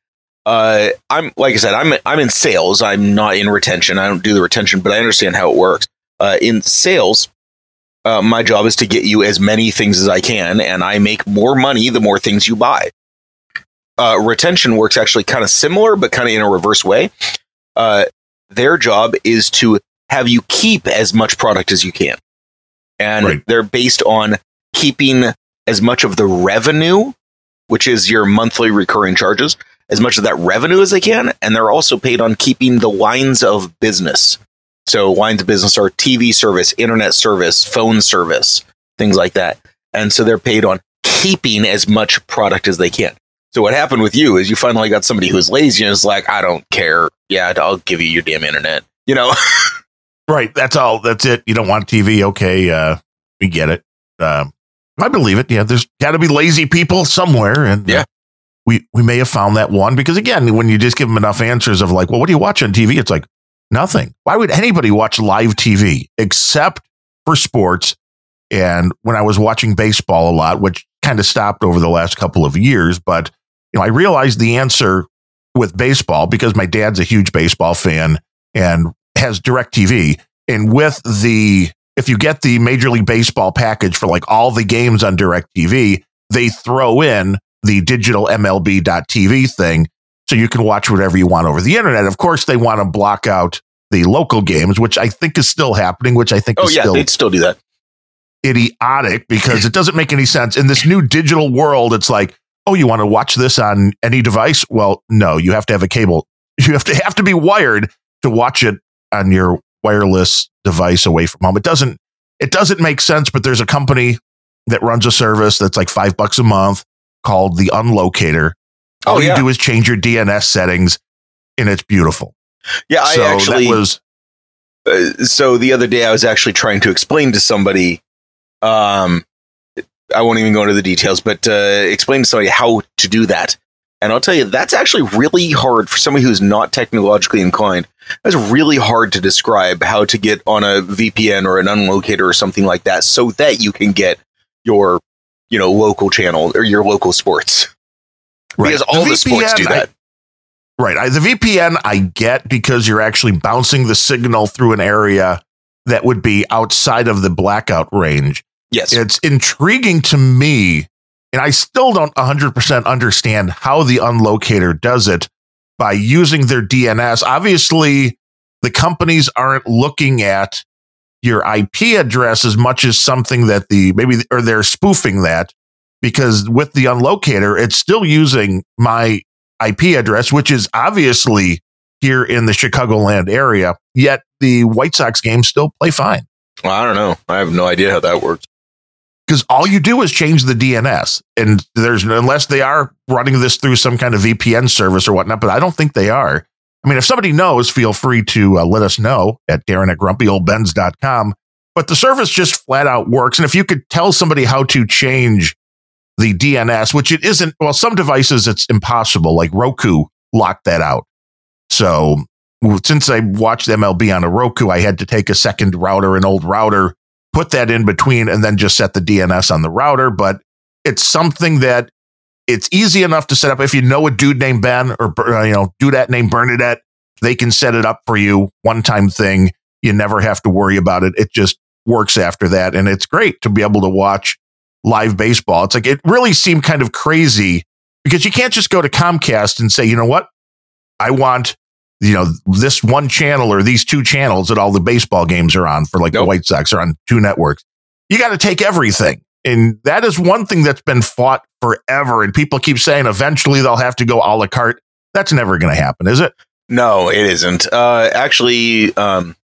Uh, I'm like I said, I'm I'm in sales. I'm not in retention. I don't do the retention, but I understand how it works. Uh, in sales, uh, my job is to get you as many things as I can, and I make more money the more things you buy uh, retention works actually kind of similar, but kind of in a reverse way. Uh, their job is to have you keep as much product as you can. And Right. they're based on keeping as much of the revenue, which is your monthly recurring charges, as much of that revenue as they can. And they're also paid on keeping the lines of business. So, lines of business are TV service, internet service, phone service, things like that. And so they're paid on keeping as much product as they can. So what happened with you is you finally got somebody who's lazy and is like, I don't care. Yeah, I'll give you your damn internet. You know, Right. That's all. That's it. You don't want TV. Okay. Uh, we get it. Um, I believe it. Yeah. There's got to be lazy people somewhere. And uh, Yeah. we, we may have found that one because again, when you just give them enough answers of like, well, what do you watch on TV? It's like nothing. Why would anybody watch live TV except for sports? And when I was watching baseball a lot, which kind of stopped over the last couple of years, but you know, I realized the answer with baseball because my dad's a huge baseball fan and has DirecTV. And with the if you get the Major League Baseball package for like all the games on DirecTV, they throw in the digital MLB.TV thing so you can watch whatever you want over the internet. Of course, they want to block out the local games, which I think is still happening, which I think Oh is yeah, still they'd still do that. Idiotic because it doesn't make any sense. In this new digital world, it's like, oh, you want to watch this on any device? Well, no, you have to have a cable. You have to have to be wired to watch it on your wireless device away from home. It doesn't it doesn't make sense, but there's a company that runs a service that's like five bucks a month called the Unlocator. All Oh, yeah. you do is change your DNS settings, and it's beautiful. Yeah, I actually that was uh, so the other day I was actually trying to explain to somebody um I won't even go into the details, but uh, explain to somebody how to do that. And I'll tell you, that's actually really hard for somebody who's not technologically inclined. That's really hard to describe how to get on a VPN or an unlocator or something like that so that you can get your, you know, local channel or your local sports. Right. Because all the, sports do VPN, I- that. Right. I, the VPN I get because you're actually bouncing the signal through an area that would be outside of the blackout range. Yes. It's intriguing to me, and I still don't 100% understand how the unlocator does it by using their DNS. Obviously, the companies aren't looking at your IP address as much as something that the maybe or they're spoofing that because with the unlocator, it's still using my IP address, which is obviously here in the Chicagoland area. Yet the White Sox games still play fine well, I don't know. I have no idea how that works. Because all you do is change the DNS, and there's unless they are running this through some kind of VPN service or whatnot, but I don't think they are. I mean, if somebody knows, feel free to uh, let us know at Darren at grumpyoldbens.com. But the service just flat out works. And if you could tell somebody how to change the DNS, which it isn't, well, some devices it's impossible, like Roku locked that out. So since I watched MLB on a Roku, I had to take a second router, an old router, put that in between, and then just set the DNS on the router. But it's something that it's easy enough to set up. If you know a dude named Ben or uh, you know do that named Bernadette, they can set it up for you. One time thing. You never have to worry about it. It just works after that, and it's great to be able to watch live baseball. It's like it really seemed kind of crazy because you can't just go to Comcast and say, you know what, I want you know this one channel or these two channels that all the baseball games are on for like the White Sox are on two networks. You got to take everything. And that is one thing that's been fought forever. And people keep saying eventually they'll have to go a la carte. That's never going to happen, is it? No, it isn't. Uh, actually, um,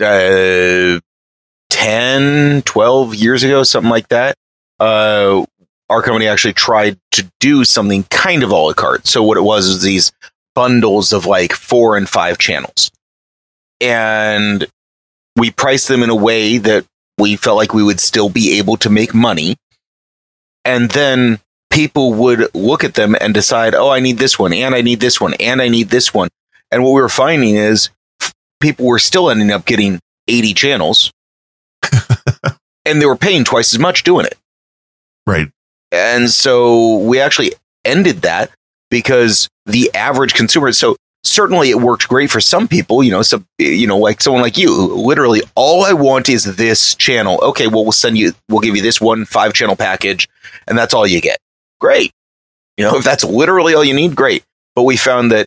uh, 10, 12 years ago, something like that, uh, our company actually tried to do something kind of a la carte. So what it was is these bundles of like four and five channels. And we priced them in a way that we felt like we would still be able to make money. And then people would look at them and decide, oh, I need this one, and I need this one, and I need this one. And what we were finding is f- people were still ending up getting 80 channels and they were paying twice as much doing it. Right. And so we actually ended that because the average consumer, so certainly it worked great for some people, you know, so, you know, like someone like you, literally all I want is this channel. Okay, well, we'll send you, we'll give you this one five channel package and that's all you get. Great. You know, if that's literally all you need, great. But we found that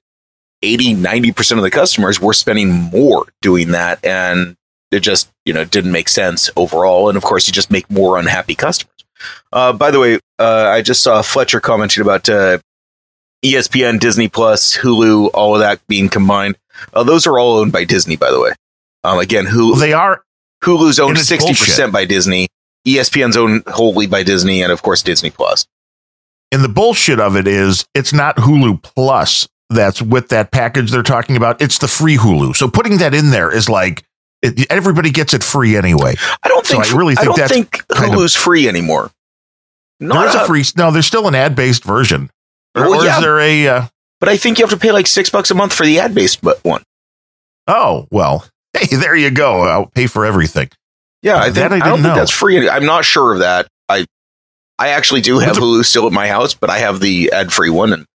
80, 90% of the customers were spending more doing that. And it just, you know, didn't make sense overall. And of course, you just make more unhappy customers. Uh, by the way, uh, I just saw Fletcher commenting about uh, ESPN, Disney Plus, Hulu, all of that being combined. Uh, those are all owned by Disney, by the way. Um, again, Well, they are. Hulu's owned sixty percent by Disney. ESPN's owned wholly by Disney, and of course Disney Plus. And the bullshit of it is it's not Hulu Plus that's with that package they're talking about. It's the free Hulu. So putting that in there is like it, everybody gets it free anyway. I don't So think I really I think don't that's think kind of- Hulu's free anymore. Not there is a a- free. No, there's still an ad based version. Or, Well, or yeah. is there a? Uh, but I think you have to pay like six bucks a month for the ad based one. oh well, hey, there you go. I'll pay for everything. Yeah, I, That I I, don't didn't think that's free. I'm not sure of that. I I actually do have Hulu still at my house, but I have the ad free one. And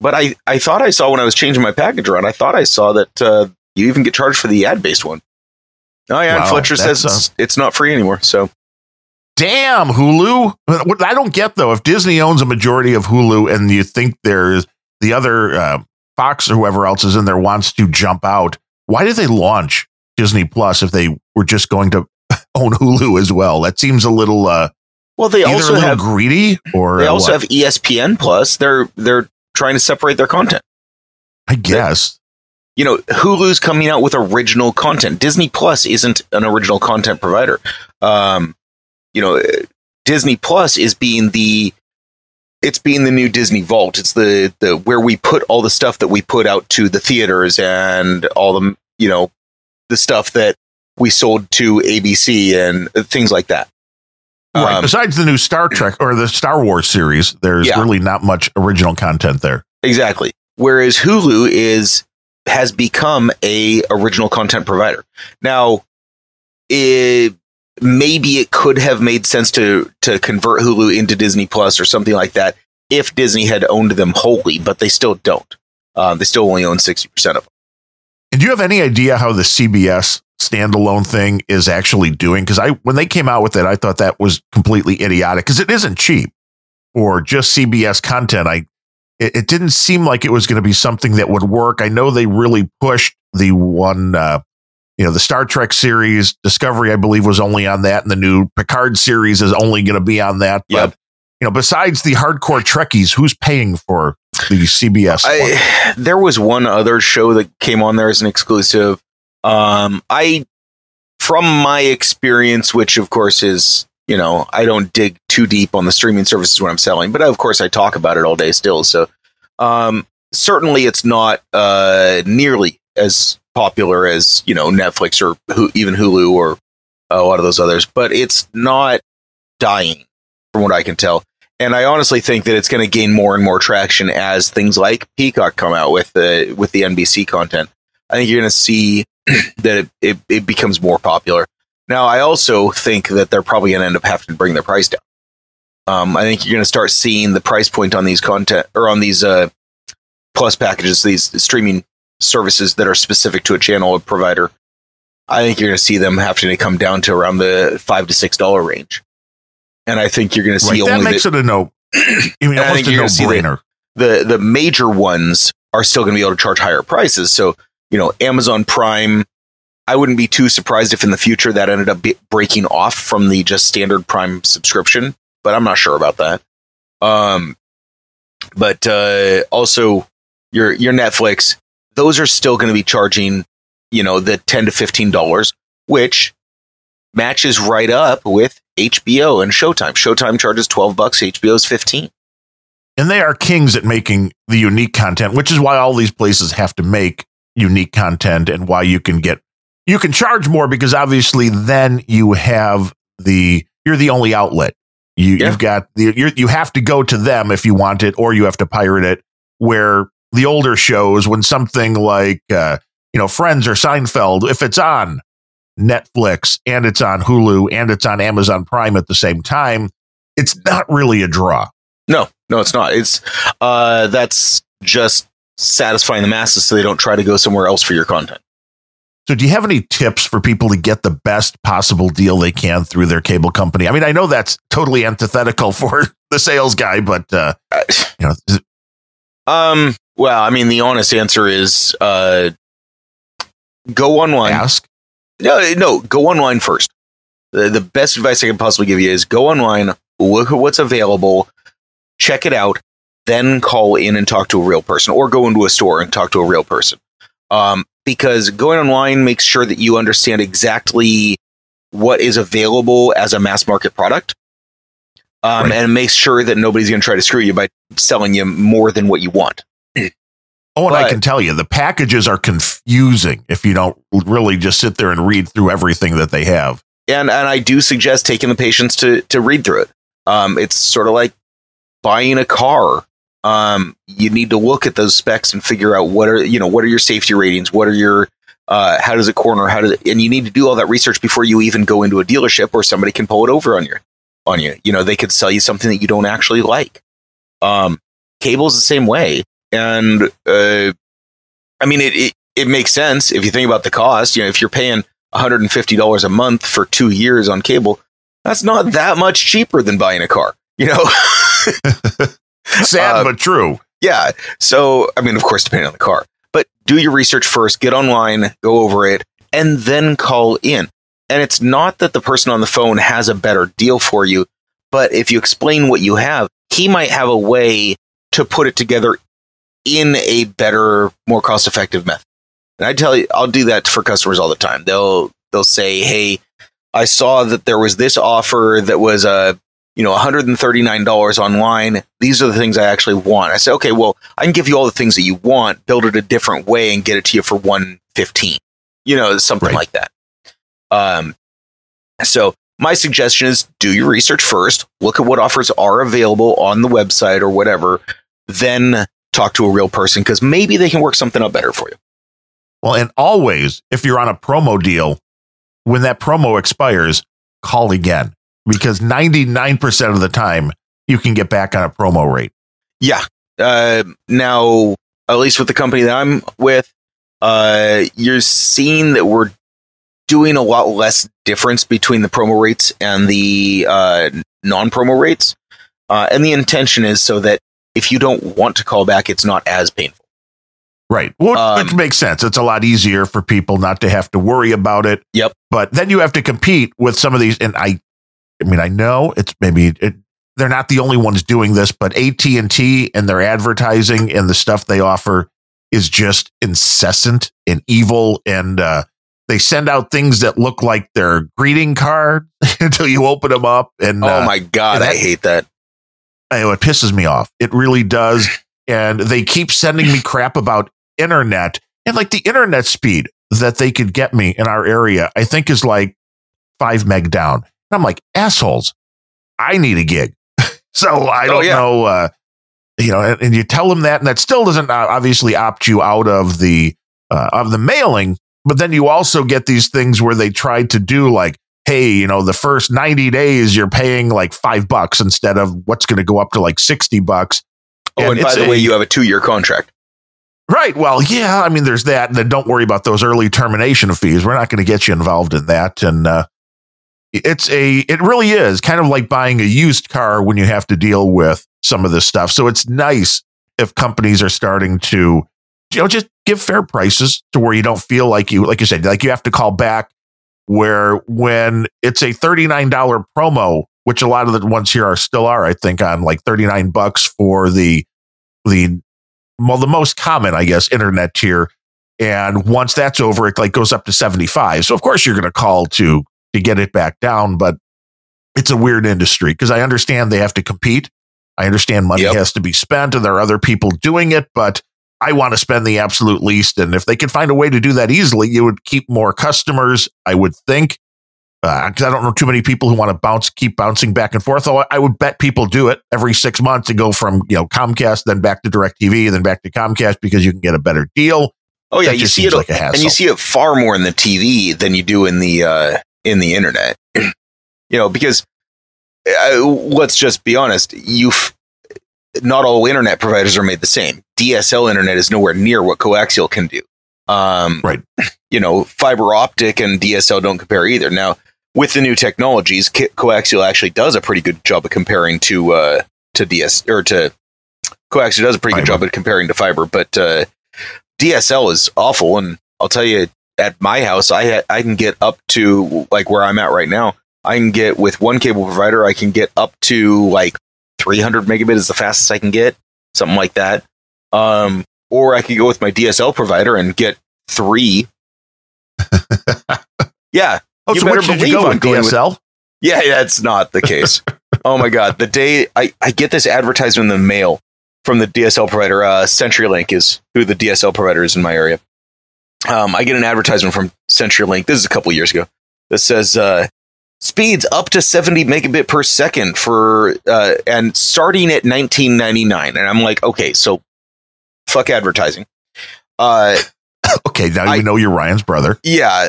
but I I thought I saw when I was changing my package around, I thought I saw that uh, You even get charged for the ad based one. Oh yeah, and Fletcher says that's, it's, it's not free anymore. So Damn, Hulu. What I don't get though, if Disney owns a majority of Hulu and you think there's the other uh, Fox or whoever else is in there wants to jump out, why did they launch Disney Plus if they were just going to own Hulu as well? That seems a little uh, well, they also little have greedy or they also what? have ESPN Plus. They're they're trying to separate their content. I guess. you know, Hulu's coming out with original content. Disney Plus isn't an original content provider. Um, you know, Disney Plus is being the it's being the new Disney Vault. It's the the where we put all the stuff that we put out to the theaters and all the you know the stuff that we sold to ABC and things like that. Right. Um, Besides the new Star Trek or the Star Wars series, there's Yeah. really not much original content there. Exactly. Whereas Hulu is has become a original content provider. Now, it, maybe it could have made sense to to convert Hulu into Disney Plus or something like that if Disney had owned them wholly, but they still don't. Uh, they still only own sixty percent of them. And do you have any idea how the CBS standalone thing is actually doing? Because I, when they came out with it, I thought that was completely idiotic because it isn't cheap or just CBS content. I, it, it didn't seem like it was going to be something that would work. I know they really pushed the one, uh, you know, the Star Trek series. Discovery, I believe, was only on that, and the new Picard series is only going to be on that. Yep. But you know, besides the hardcore Trekkies, who's paying for the CBS? I, there was one other show that came on there as an exclusive. Um, I, from my experience, which of course is, you know, I don't dig too deep on the streaming services when I'm selling, but of course I talk about it all day still. So, um, certainly it's not uh, nearly as popular as you know Netflix or who, even Hulu or a lot of those others, but it's not dying from what I can tell. And I honestly think that it's going to gain more and more traction as things like Peacock come out with the with the NBC content. I think you're going to see that it, it, it becomes more popular. Now, I also think that they're probably going to end up having to bring their price down. Um, I think you're going to start seeing the price point on these content or on these uh, plus packages, these streaming services that are specific to a channel or provider. I think you're going to see them having to come down to around the five to six dollar range, and I think you're going to see Right, that makes the, it a no. I mean, I think you're no brainer. the the major ones are still going to be able to charge higher prices. So you know, Amazon Prime. I wouldn't be too surprised if in the future that ended up be- breaking off from the just standard Prime subscription, but I'm not sure about that. Um, but uh, also your your Netflix, those are still going to be charging, you know, the ten to fifteen dollars, which matches right up with HBO and Showtime. Showtime charges twelve bucks, HBO's fifteen. and they are kings at making the unique content, which is why all these places have to make unique content and why you can get you can charge more because obviously then you have the you're the only outlet. You Yeah. you've got the you you have to go to them if you want it or you have to pirate it where the older shows when something like uh you know Friends or Seinfeld if it's on Netflix and it's on Hulu and it's on Amazon Prime at the same time it's not really a draw. No, no, it's not. It's uh, that's just satisfying the masses so they don't try to go somewhere else for your content. So, do you have any tips for people to get the best possible deal they can through their cable company? I mean, I know that's totally antithetical for the sales guy, but uh, you know, Um, well, I mean, the honest answer is uh, go online. ask. No, no, go online first. The, the best advice I can possibly give you is go online, look at what's available, check it out, then call in and talk to a real person, or go into a store and talk to a real person. Um, because going online makes sure that you understand exactly what is available as a mass market product. Um, Right. and makes sure that nobody's going to try to screw you by selling you more than what you want. Oh, and I can tell you the packages are confusing if you don't really just sit there and read through everything that they have. and and I do suggest taking the patience to to read through it. Um, it's sort of like buying a car. Um, you need to look at those specs and figure out what are you know what are your safety ratings, what are your uh, how does it corner, how does it, and you need to do all that research before you even go into a dealership where somebody can pull it over on you on you. You know they could sell you something that you don't actually like. Um, cable's the same way, and uh, I mean it, it it makes sense if you think about the cost. You know, if you're paying $150 a month for two years on cable, that's not that much cheaper than buying a car. You know, sad Uh, but true. yeah. So, I mean, of course, depending on the car, but do your research first, get online, go over it, and then call in. And it's not that the person on the phone has a better deal for you, but if you explain what you have, he might have a way to put it together in a better, more cost effective method. And I tell you, I'll do that for customers all the time. They'll, they'll say, Hey, I saw that there was this offer that was a, you know, $139 online. These are the things I actually want. I say, okay, well, I can give you all the things that you want, build it a different way and get it to you for 115. You know, something Right. like that. Um so my suggestion is do your research first, look at what offers are available on the website or whatever, then talk to a real person because maybe they can work something out better for you. Well, and always, if you're on a promo deal, when that promo expires, call again because 99% of the time you can get back on a promo rate. Yeah. Uh, now, at least with the company that I'm with, uh, you're seeing that we're doing a lot less difference between the promo rates and the uh, non-promo rates, uh, and the intention is so that if you don't want to call back, it's not as painful. Right. Well, Um, which makes sense. It's a lot easier for people not to have to worry about it. Yep. But then you have to compete with some of these. And I, I mean, I know it's maybe it, they're not the only ones doing this, but AT and T and their advertising and the stuff they offer is just incessant and evil. And uh, they send out things that look like their greeting card until you open them up. And oh uh, my god, and I hate that. Oh, it pisses me off. It really does. And they keep sending me crap about internet and like the internet speed that they could get me in our area, I think is like five meg down. And I'm like, assholes, I need a gig. so I Oh, don't yeah. know, uh, you know, and, and you tell them that, and that still doesn't uh, obviously opt you out of the, uh, of the mailing. But then you also get these things where they try to do like, hey, you know, the first 90 days you're paying like five bucks instead of what's going to go up to like 60 bucks. Oh, and, by the a- way, you have a two-year contract. Right. Well, yeah. I mean, there's that. And then don't worry about those early termination fees. We're not going to get you involved in that. And uh, it's a, it really is kind of like buying a used car when you have to deal with some of this stuff. So it's nice if companies are starting to, you know, just give fair prices to where you don't feel like you, like you said, like you have to call back. Where when it's a $39 promo, which a lot of the ones here are still are, I think, on like 39 bucks for the, the well, the most common, I guess, internet tier. And once that's over, it like goes up to 75. So of course you're going to call to to get it back down, but it's a weird industry because I understand they have to compete. I understand money Yep. has to be spent and there are other people doing it, but I want to spend the absolute least. And if they could find a way to do that easily, you would keep more customers, I would think. Because I don't know too many people who want to bounce, keep bouncing back and forth. Although I would bet people do it every six months and go from you know Comcast, then back to DirecTV, then back to Comcast because you can get a better deal. Oh yeah, That you see it, like a hassle. and you see it far more in the TV than you do in the uh, in the internet. you know, because uh, let's just be honest, you f- not all internet providers are made the same. DSL internet is nowhere near what coaxial can do. Um, Right. You know, fiber optic and DSL don't compare either. Now, with the new technologies, co- coaxial actually does a pretty good job of comparing to uh, to DS or to coaxial does a pretty good Fiber. job of comparing to fiber, but uh, DSL is awful. And I'll tell you, at my house, I ha- I can get up to like where I'm at right now. I can get with one cable provider, I can get up to like 300 megabit is the fastest I can get, something like that. Um, or I could go with my DSL provider and get three. yeah, Oh, You so better which did you believe go I'm with going with- DSL? yeah, that's not the case. oh my god, the day I, I get this advertisement in the mail from the DSL provider, uh, CenturyLink is who the DSL provider is in my area. Um, I get an advertisement from CenturyLink. This is a couple years ago that says uh, speeds up to 70 megabit per second for uh, and starting at 1999. And I'm like, okay, so fuck advertising. Uh, Okay, now I- you know you're Ryan's brother. yeah.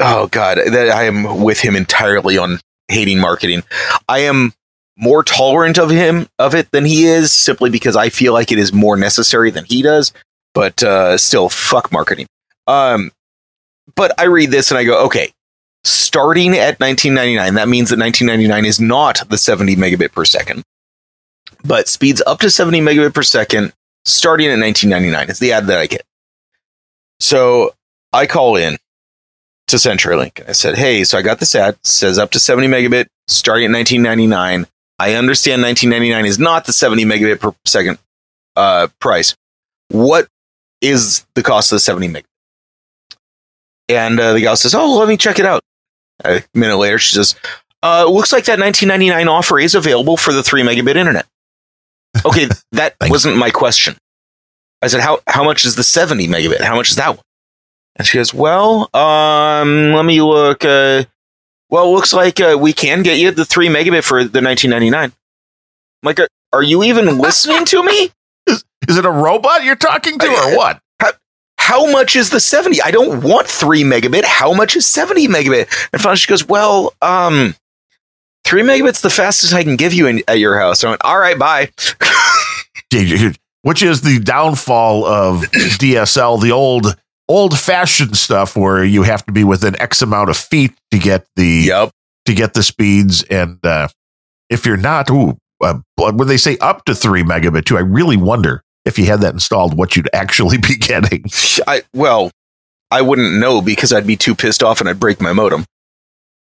Oh god, that I am with him entirely on hating marketing. I am more tolerant of him of it than he is simply because I feel like it is more necessary than he does. But uh, still, fuck marketing. Um, but I read this and I go, okay, starting at 1999, that means that 1999 is not the 70 megabit per second, but speeds up to 70 megabit per second starting at 1999 is the ad that I get. So I call in to CenturyLink. I said, hey, so I got this ad, says up to 70 megabit starting at 1999. I understand 1999 is not the 70 megabit per second uh, price. What is the cost of the 70 megabit? And uh, the gal says, oh, let me check it out. A minute later, she says, uh, looks like that 1999 offer is available for the 3 megabit internet. Okay, that wasn't my question. I said, how, how much is the 70 megabit? How much is that one? And she goes, well, um, let me look. Uh, well, it looks like uh, we can get you the 3 megabit for the 1999. I'm like, are, are you even listening to me? Is, is it a robot you're talking to or what? How, much is the 70? I don't want 3 megabit. How much is 70 megabit? And finally she goes, well, um, 3 megabit's the fastest I can give you in, at your house. I went, all right, bye. Which is the downfall of DSL, the old old fashioned stuff where you have to be within X amount of feet to get the yep. to get the speeds, and uh, if you're not, ooh, uh, when they say up to three megabit too, I really wonder if you had that installed, what you'd actually be getting. I well, I wouldn't know because I'd be too pissed off and I'd break my modem.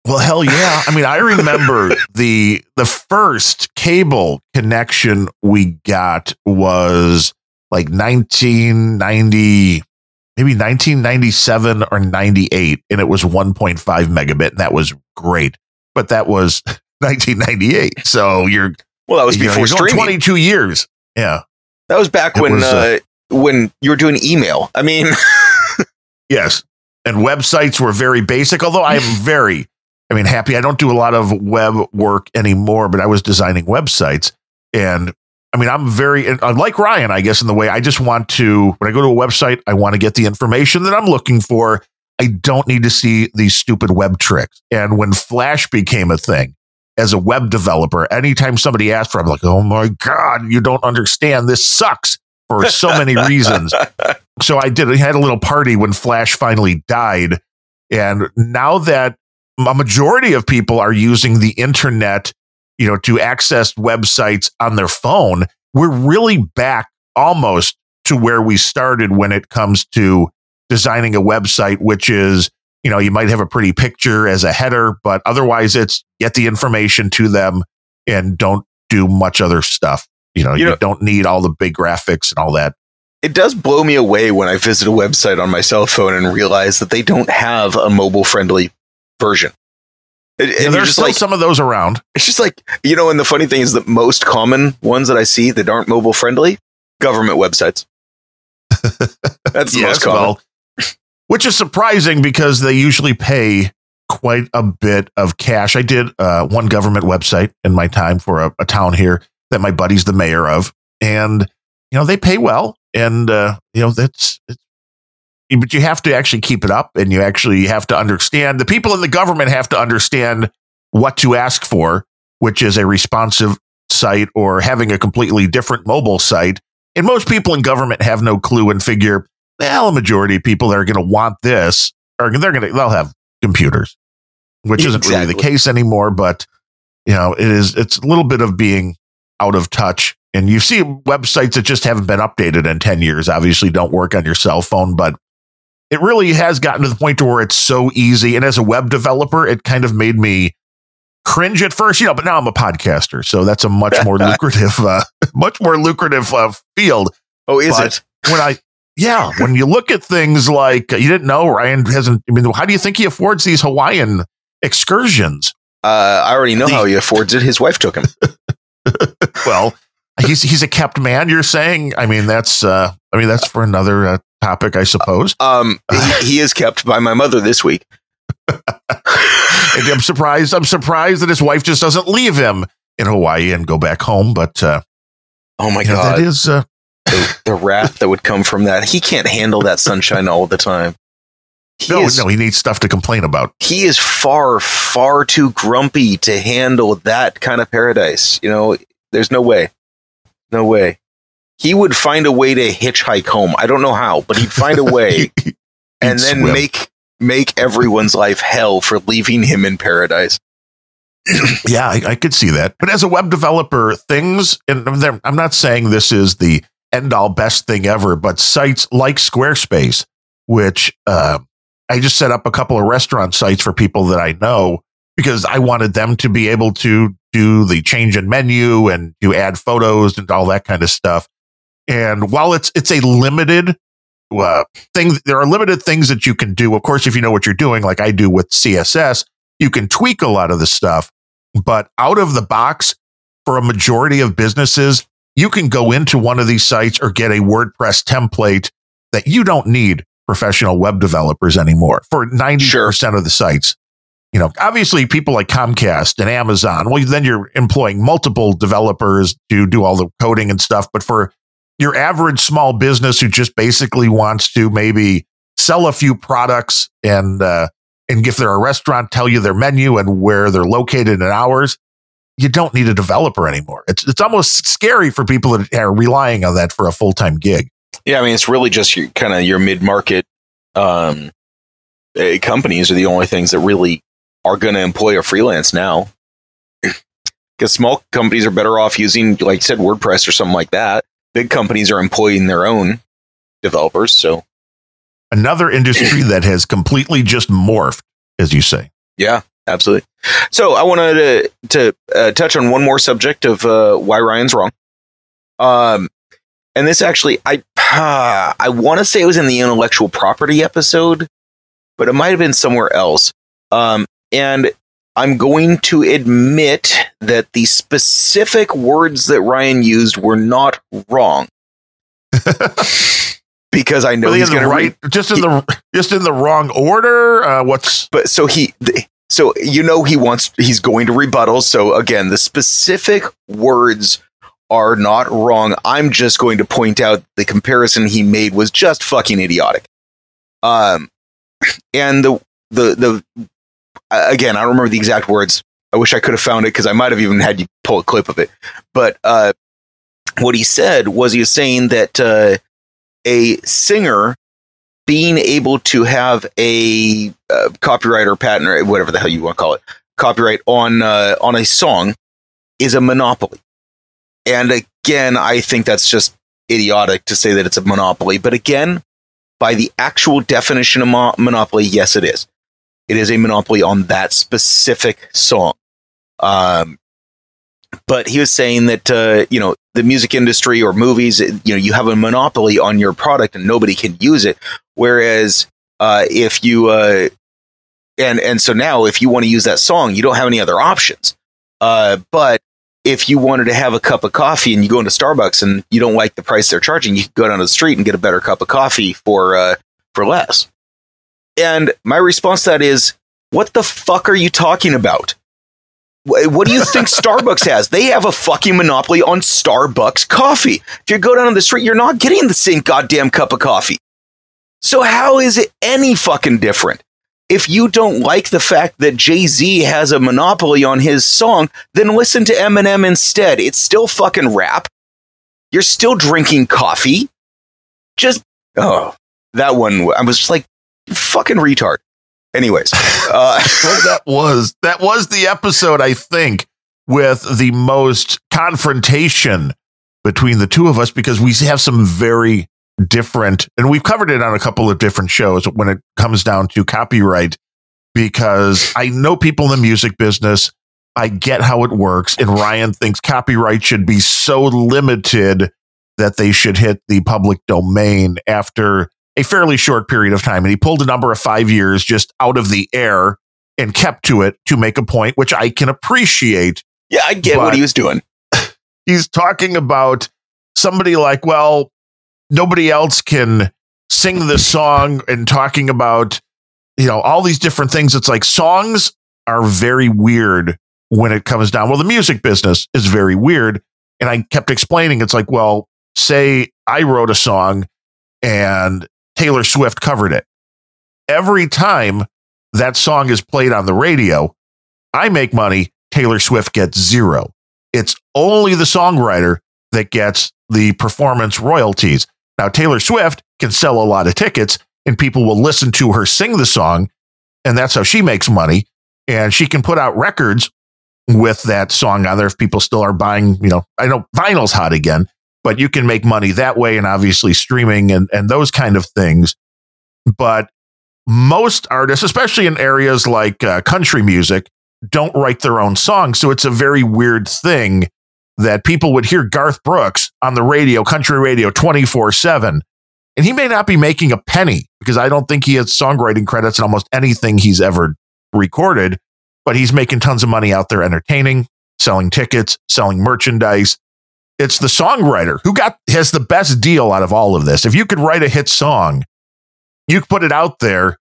Well, hell yeah! I mean, I remember the the first cable connection we got was like 1990 maybe 1997 or 98 and it was 1.5 megabit and that was great but that was 1998 so you're well that was before know, streaming 22 years yeah that was back it when was, uh, uh, when you were doing email i mean yes and websites were very basic although i am very i mean happy i don't do a lot of web work anymore but i was designing websites and I mean, I'm very unlike Ryan, I guess, in the way I just want to, when I go to a website, I want to get the information that I'm looking for. I don't need to see these stupid web tricks. And when Flash became a thing as a web developer, anytime somebody asked for it, I'm like, oh my God, you don't understand. This sucks for so many reasons. so I did, I had a little party when Flash finally died. And now that a majority of people are using the internet you know, to access websites on their phone, we're really back almost to where we started when it comes to designing a website, which is, you know, you might have a pretty picture as a header, but otherwise it's get the information to them and don't do much other stuff. You know, you, you know, don't need all the big graphics and all that. It does blow me away when I visit a website on my cell phone and realize that they don't have a mobile friendly version. And, yeah, there's still like, some of those around. It's just like, you know, and the funny thing is the most common ones that I see that aren't mobile friendly, government websites. That's the yes, most common. Well, which is surprising because they usually pay quite a bit of cash. I did uh, one government website in my time for a, a, town here that my buddy's the mayor of, and you know they pay well, and uh, you know that's but you have to actually keep it up and you actually have to understand the people in the government have to understand what to ask for, which is a responsive site or having a completely different mobile site. And most people in government have no clue and figure, well, a majority of people that are going to want this are they're going to they'll have computers, which isn't exactly. really the case anymore. But you know, it is it's a little bit of being out of touch. And you see websites that just haven't been updated in 10 years, obviously don't work on your cell phone, but it really has gotten to the point to where it's so easy. And as a web developer, it kind of made me cringe at first, you know, but now I'm a podcaster. So that's a much more lucrative, uh, much more lucrative uh, field. Oh, is but it? When I, yeah, when you look at things like, uh, you didn't know Ryan hasn't, I mean, how do you think he affords these Hawaiian excursions? Uh, I already know the, how he affords it. His wife took him. well, he's he's a kept man. You're saying? I mean, that's uh, I mean, that's for another uh, topic, I suppose. Um, he, he is kept by my mother this week. I'm surprised. I'm surprised that his wife just doesn't leave him in Hawaii and go back home. But uh, oh my god, know, that is uh, the, the, wrath that would come from that. He can't handle that sunshine all the time. He no, is, no, he needs stuff to complain about. He is far, far too grumpy to handle that kind of paradise. You know, there's no way, no way he would find a way to hitchhike home. I don't know how, but he'd find a way and then swim. make make everyone's life hell for leaving him in paradise. Yeah, I, I could see that. But as a web developer, things, and I'm I'm not saying this is the end all best thing ever, but sites like Squarespace, which uh, I just set up a couple of restaurant sites for people that I know because I wanted them to be able to do the change in menu and to add photos and all that kind of stuff. And while it's it's a limited uh, thing, there are limited things that you can do. Of course, if you know what you're doing, like I do with CSS, you can tweak a lot of the stuff. But out of the box, for a majority of businesses, you can go into one of these sites or get a WordPress template that you don't need professional web developers anymore for 90% of the sites. You know, obviously people like Comcast and Amazon, well, then you're employing multiple developers to do all the coding and stuff. But for your average small business who just basically wants to maybe sell a few products and, uh, and if they're a restaurant, tell you their menu and where they're located and hours, you don't need a developer anymore. It's it's almost scary for people that are relying on that for a full time gig. Yeah, I mean, it's really just your kind of your mid market um, uh, companies are the only things that really are going to employ a freelance now. Because small companies are better off using, like you said, WordPress or something like that. Big companies are employing their own developers. So, Another industry that has completely just morphed, as you say. yeah, absolutely. So, I wanted to, to uh, touch on one more subject of uh, why Ryan's wrong. Um, and this actually, I I want to say it was in the intellectual property episode, but it might have been somewhere else. Um, and I'm going to admit that the specific words that Ryan used were not wrong. because I know he's in going to right, write. just in the just in the wrong order. Uh, what's But so he, th- so you know he wants, he's going to rebuttal. So again, the specific words are not wrong. I'm just going to point out the comparison he made was just fucking idiotic. Um, and the the the again, I don't remember the exact words. I wish I could have found it because I might have even had you pull a clip of it. But uh, what he said was he was saying that uh, a singer being able to have a uh, copyright or patent or whatever the hell you want to call it copyright on uh, on a song is a monopoly. And again, I think that's just idiotic to say that it's a monopoly. But again, by the actual definition of mo- monopoly, yes, it is. It is a monopoly on that specific song. Um, but he was saying that uh, you know the music industry or movies, you know, you have a monopoly on your product and nobody can use it. Whereas uh, if you uh, and and so now if you want to use that song, you don't have any other options. Uh, but if you wanted to have a cup of coffee and you go into Starbucks and you don't like the price they're charging, you can go down to the street and get a better cup of coffee for uh, for less. And my response to that is, what the fuck are you talking about? Wh- What do you think Starbucks has? They have a fucking monopoly on Starbucks coffee. If you go down on the street, you're not getting the same goddamn cup of coffee. So how is it any fucking different? If you don't like the fact that Jay Z has a monopoly on his song, then listen to Eminem instead. It's still fucking rap. You're still drinking coffee. Just, oh, that one, I was just like, fucking retard. Anyways, uh, that was that was the episode I think with the most confrontation between the two of us because we have some very different and we've covered it on a couple of different shows when it comes down to copyright because I know people in the music business. I get how it works and Ryan thinks copyright should be so limited that they should hit the public domain after a fairly short period of time and he pulled a number of 5 years just out of the air and kept to it to make a point which I can appreciate yeah, I get what he was doing. he's talking about somebody like, well, nobody else can sing this song and talking about, you know, all these different things. It's like songs are very weird when it comes down. Well, the music business is very weird. And I kept explaining, it's like, well, say I wrote a song and Taylor Swift covered it. Every time that song is played on the radio, I make money, Taylor Swift gets zero it's only the songwriter that gets the performance royalties. Now, Taylor Swift can sell a lot of tickets. and people will listen to her sing the song. And that's how she makes money. And she can put out records with that song on there if people still are buying, you know, I know vinyl's hot again, but you can make money that way and obviously streaming and, and those kind of things. But most artists, especially in areas like uh, country music, don't write their own songs. So it's a very weird thing that people would hear Garth Brooks on the radio, country radio 24 7. And he may not be making a penny because I don't think he has songwriting credits in almost anything he's ever recorded, but he's making tons of money out there entertaining, selling tickets, selling merchandise. It's the songwriter who got has the best deal out of all of this. If you could write a hit song, you put it out there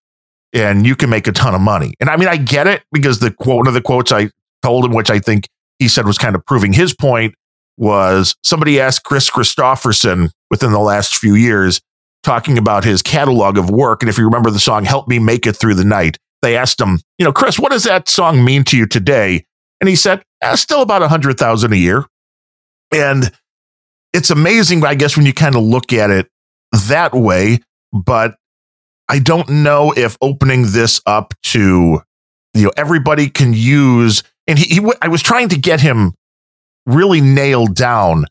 and you can make a ton of money. And I mean, I get it because the quote, one of the quotes I told him, which I think he said was kind of proving his point, was somebody asked Kris Kristofferson within the last few years, talking about his catalog of work. And if you remember the song Help Me Make It Through the Night, they asked him, you know, Kris, what does that song mean to you today? And he said, eh, still about a hundred thousand a year. And it's amazing, I guess, when you kind of look at it that way. But I don't know if opening this up to, you know, everybody can use, and he, he I was trying to get him really nailed down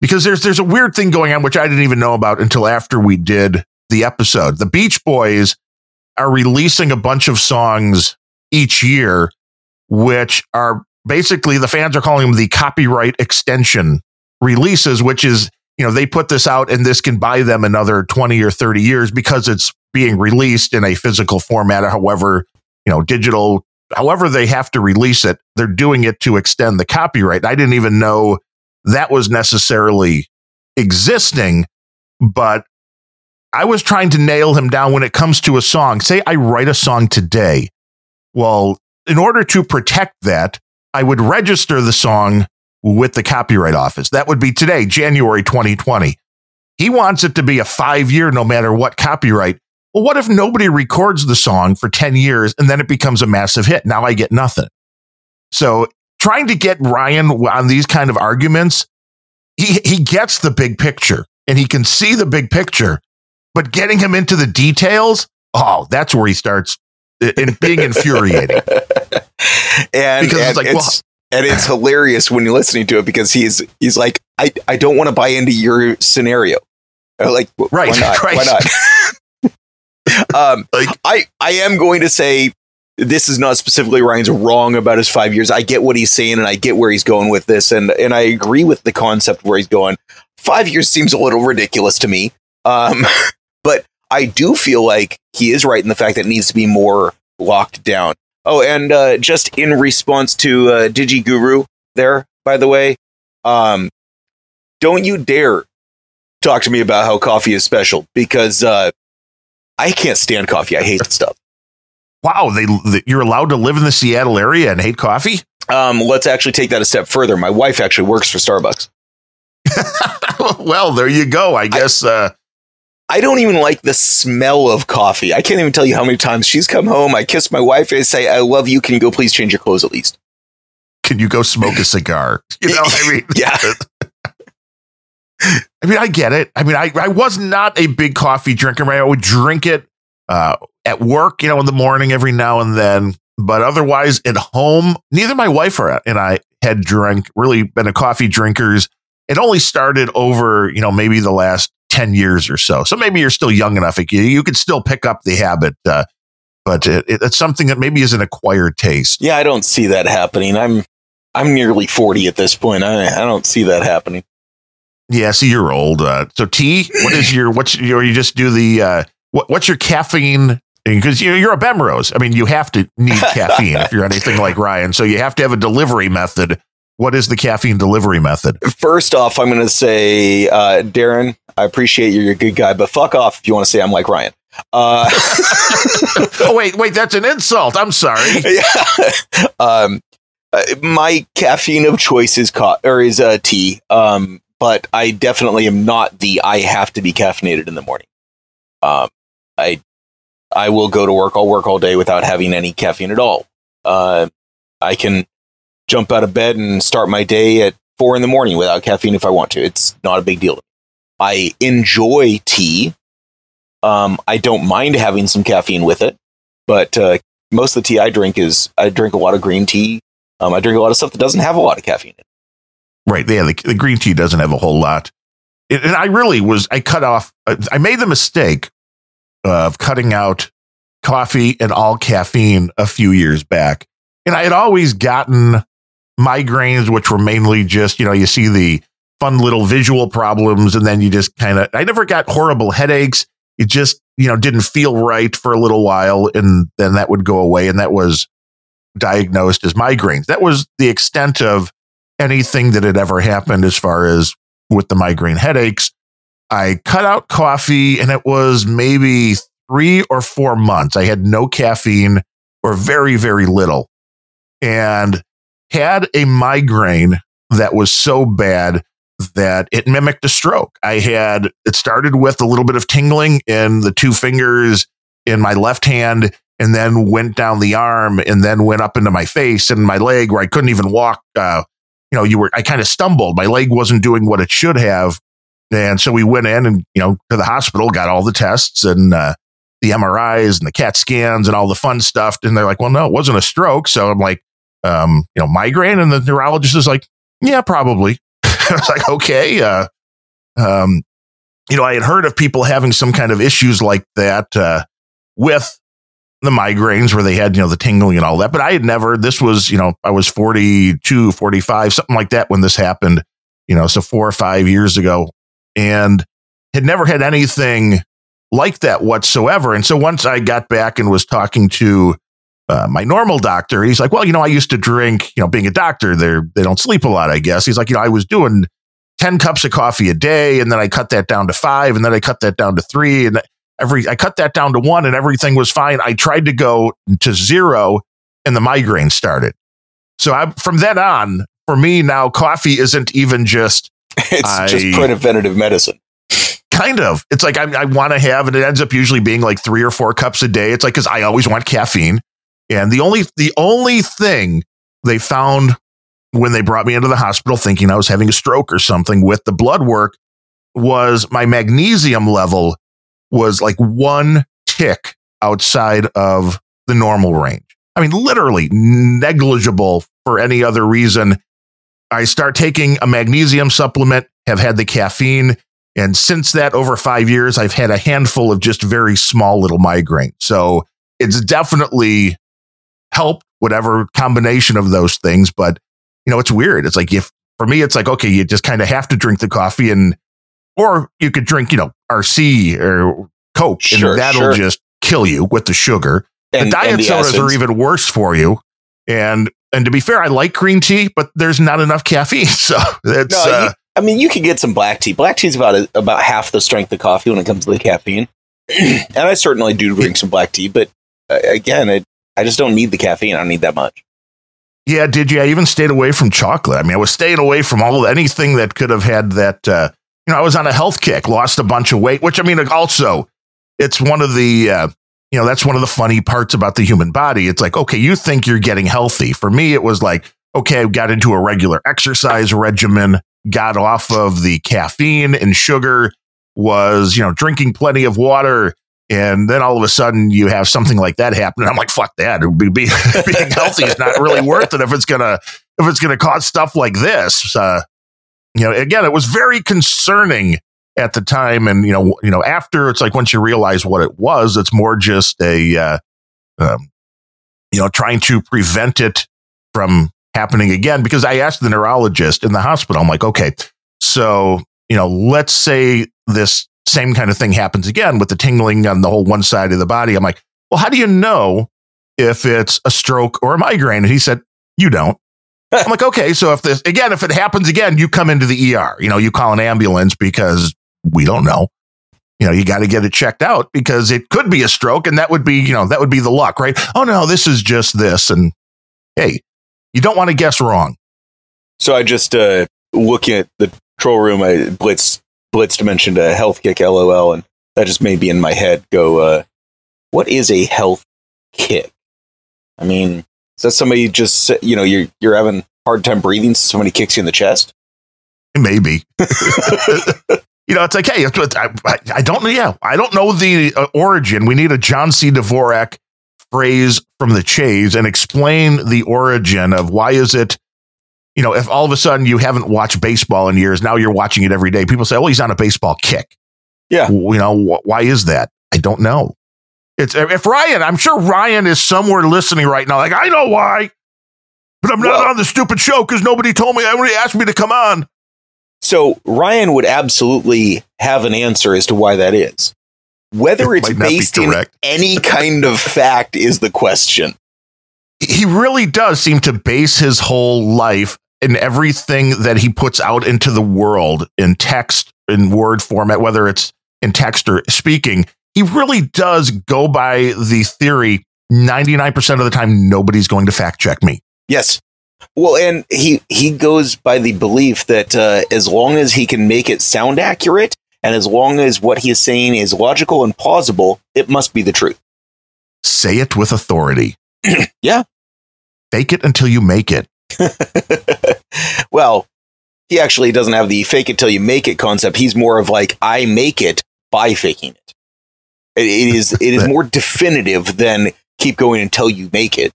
because there's there's a weird thing going on which I didn't even know about until after we did the episode. The Beach Boys are releasing a bunch of songs each year, which are basically the fans are calling them the copyright extension releases, which is, you know, they put this out and this can buy them another 20 or 30 years because it's being released in a physical format, however, you know, digital, however they have to release it. They're doing it to extend the copyright. I didn't even know that was necessarily existing, but I was trying to nail him down when it comes to a song. Say I write a song today. Well, in order to protect that, I would register the song with the Copyright Office. That would be today, January 2020. He wants it to be a five year, no matter what copyright. Well, what if nobody records the song for 10 years and then it becomes a massive hit? Now I get nothing. So trying to get Ryan on these kind of arguments, he, he gets the big picture and he can see the big picture but getting him into the details, oh, that's where he starts in being infuriating. And because and it's like, it's, well, and it's hilarious when you're listening to it because he's he's like, I, I don't want to buy into your scenario. Like, right, why not? Right. Why not? um, like, I I am going to say this is not specifically Ryan's wrong about his five years. I get what he's saying and I get where he's going with this, and and I agree with the concept where he's going. Five years seems a little ridiculous to me. Um, But I do feel like he is right in the fact that it needs to be more locked down. Oh, and uh, just in response to uh, Digi Guru there, by the way, um, don't you dare talk to me about how coffee is special because uh, I can't stand coffee. I hate that stuff. Wow, they, they, you're allowed to live in the Seattle area and hate coffee? Um, let's actually take that a step further. My wife actually works for Starbucks. well, there you go. I guess uh, I don't even like the smell of coffee. I can't even tell you how many times she's come home. I kiss my wife and say, I love you. Can you go please change your clothes at least? Can you go smoke a cigar? You know, I mean, yeah. I mean, I get it. I mean, I, I was not a big coffee drinker. I would drink it uh, at work, you know, in the morning every now and then. But otherwise, at home, neither my wife or and I had drank really been a coffee drinkers. It only started over, you know, maybe the last 10 years or so. So maybe you're still young enough. You, you could still pick up the habit. Uh, but it, it, it's something that maybe is an acquired taste. Yeah, I don't see that happening. I'm I'm nearly 40 at this point. I, I don't see that happening. Yeah, see, you're old. Uh, so T, what is your what's your or you just do the uh, what, what's your caffeine? Because you're, you're a Bemrose. I mean, you have to need caffeine if you're anything like Ryan. So you have to have a delivery method what is the caffeine delivery method? First off, I'm going to say, uh, Darren, I appreciate you. You're a good guy, but fuck off if you want to say I'm like Ryan. Uh, oh wait, wait, that's an insult. I'm sorry. Yeah. Um, uh, my caffeine of choice is co- or is uh, tea. Um, but I definitely am not the I have to be caffeinated in the morning. Um, I I will go to work. I'll work all day without having any caffeine at all. Uh, I can jump out of bed and start my day at four in the morning without caffeine if I want to. It's not a big deal. I enjoy tea. Um, I don't mind having some caffeine with it, but uh, most of the tea I drink is I drink a lot of green tea. Um, I drink a lot of stuff that doesn't have a lot of caffeine. in it. Right. Yeah. The, the green tea doesn't have a whole lot. It, and I really was, I cut off, uh, I made the mistake of cutting out coffee and all caffeine a few years back. And I had always gotten migraines, which were mainly just, you know, you see the fun little visual problems and then you just kind of, I never got horrible headaches. It just, you know, didn't feel right for a little while and then that would go away. And that was diagnosed as migraines. That was the extent of anything that had ever happened as far as with the migraine headaches. I cut out coffee and it was maybe three or four months. I had no caffeine or very, very little and had a migraine that was so bad that it mimicked a stroke. I had, it started with a little bit of tingling in the two fingers in my left hand and then went down the arm and then went up into my face and my leg where I couldn't even walk. Uh, you know, you were, I kind of stumbled. My leg wasn't doing what it should have. And so we went in and, you know, to the hospital, got all the tests and, uh, the MRIs and the CAT scans and all the fun stuff. And they're like, well, no, it wasn't a stroke. So I'm like, um, you know, migraine. And the neurologist is like, yeah, probably. I was like, okay. Uh, um, you know, I had heard of people having some kind of issues like that, uh, with the migraines where they had, you know, the tingling and all that. But I had never, this was, you know, I was 42, 45, something like that when this happened, you know, so four or five years ago and had never had anything like that whatsoever. And so once I got back and was talking to uh, my normal doctor, he's like, well, you know, I used to drink, you know, being a doctor, they're, they don't sleep a lot, I guess. He's like, you know, I was doing 10 cups of coffee a day and then I cut that down to five and then I cut that down to three and every, I cut that down to one and everything was fine. I tried to go to zero and the migraine started. So I, from then on, for me now, coffee isn't even just, It's I- just preventative medicine. kind of, it's like I, I want to have, and it ends up usually being like three or four cups a day. It's like, cause I always want caffeine. And the only, the only thing they found when they brought me into the hospital thinking I was having a stroke or something with the blood work was my magnesium level was like one tick outside of the normal range. I mean, literally negligible for any other reason. I start taking a magnesium supplement, have had the caffeine. And since that, over five years, I've had a handful of just very small little migraines. So it's definitely helped, whatever combination of those things. But, you know, it's weird. It's like if for me, it's like, okay, you just kind of have to drink the coffee and, or you could drink, you know, RC or Coke Sure, and that'll sure. just kill you with the sugar. And, the diet the sodas are even worse for you. And, and to be fair, I like green tea, but there's not enough caffeine. So it's, No, uh, you, I mean, you can get some black tea. Black tea is about a, about half the strength of coffee when it comes to the caffeine. and I certainly do drink some black tea, but uh, again, it, I just don't need the caffeine. I don't need that much. Yeah, did you? I even stayed away from chocolate. I mean, I was staying away from all anything that could have had that. Uh, you know, I was on a health kick, lost a bunch of weight, which I mean, also, it's one of the, uh, you know, that's one of the funny parts about the human body. It's like, okay, you think you're getting healthy. For me, it was like, okay, I got into a regular exercise regimen, got off of the caffeine and sugar, was, you know, drinking plenty of water. And then all of a sudden you have something like that happen. And I'm like, fuck that. Be, be- being healthy is not really worth it if it's gonna if it's gonna cause stuff like this. Uh, you know, again, it was very concerning at the time, and you know, you know, after it's like once you realize what it was, it's more just a, uh, um, you know, trying to prevent it from happening again. Because I asked the neurologist in the hospital, I'm like, okay, so you know, let's say this same kind of thing happens again with the tingling on the whole one side of the body. I'm like, well, how do you know if it's a stroke or a migraine? And he said, you don't. I'm like, okay, so if this again, if it happens again, you come into the ER. You know, you call an ambulance because we don't know. You know, you got to get it checked out because it could be a stroke, and that would be, you know, that would be the luck, right? Oh no, this is just this, and hey, you don't want to guess wrong. So I just uh, looking at the control room. I blitz blitzed mentioned a health kick, lol, and that just made me in my head go, uh, "What is a health kick?" I mean, is that somebody just you know you're you're having hard time breathing, so somebody kicks you in the chest? Maybe you know, it's like, hey, I, I, I don't know. Yeah, I don't know the uh, origin. We need a John C. Dvorak phrase from the Chase and explain the origin of why is it, you know, if all of a sudden you haven't watched baseball in years, now you're watching it every day. People say, well, he's on a baseball kick. Yeah. You know, wh- why is that? I don't know. It's if Ryan, I'm sure Ryan is somewhere listening right now. Like, I know why, but I'm not Well- on the stupid show because nobody told me. Nobody asked me to come on. So Ryan would absolutely have an answer as to why that is. Whether It it's be based in any kind of fact is the question. he really does seem to base his whole life and everything that he puts out into the world in text in word format whether it's in text or speaking he really does go by the theory 99% of the time nobody's going to fact check me Yes. Well, and he he goes by the belief that uh, as long as he can make it sound accurate, and as long as what he is saying is logical and plausible, it must be the truth. say it with authority Yeah. fake it until you make it well, he actually doesn't have the fake it till you make it concept. He's more of like I make it by faking it. It, is it is more definitive than keep going until you make it.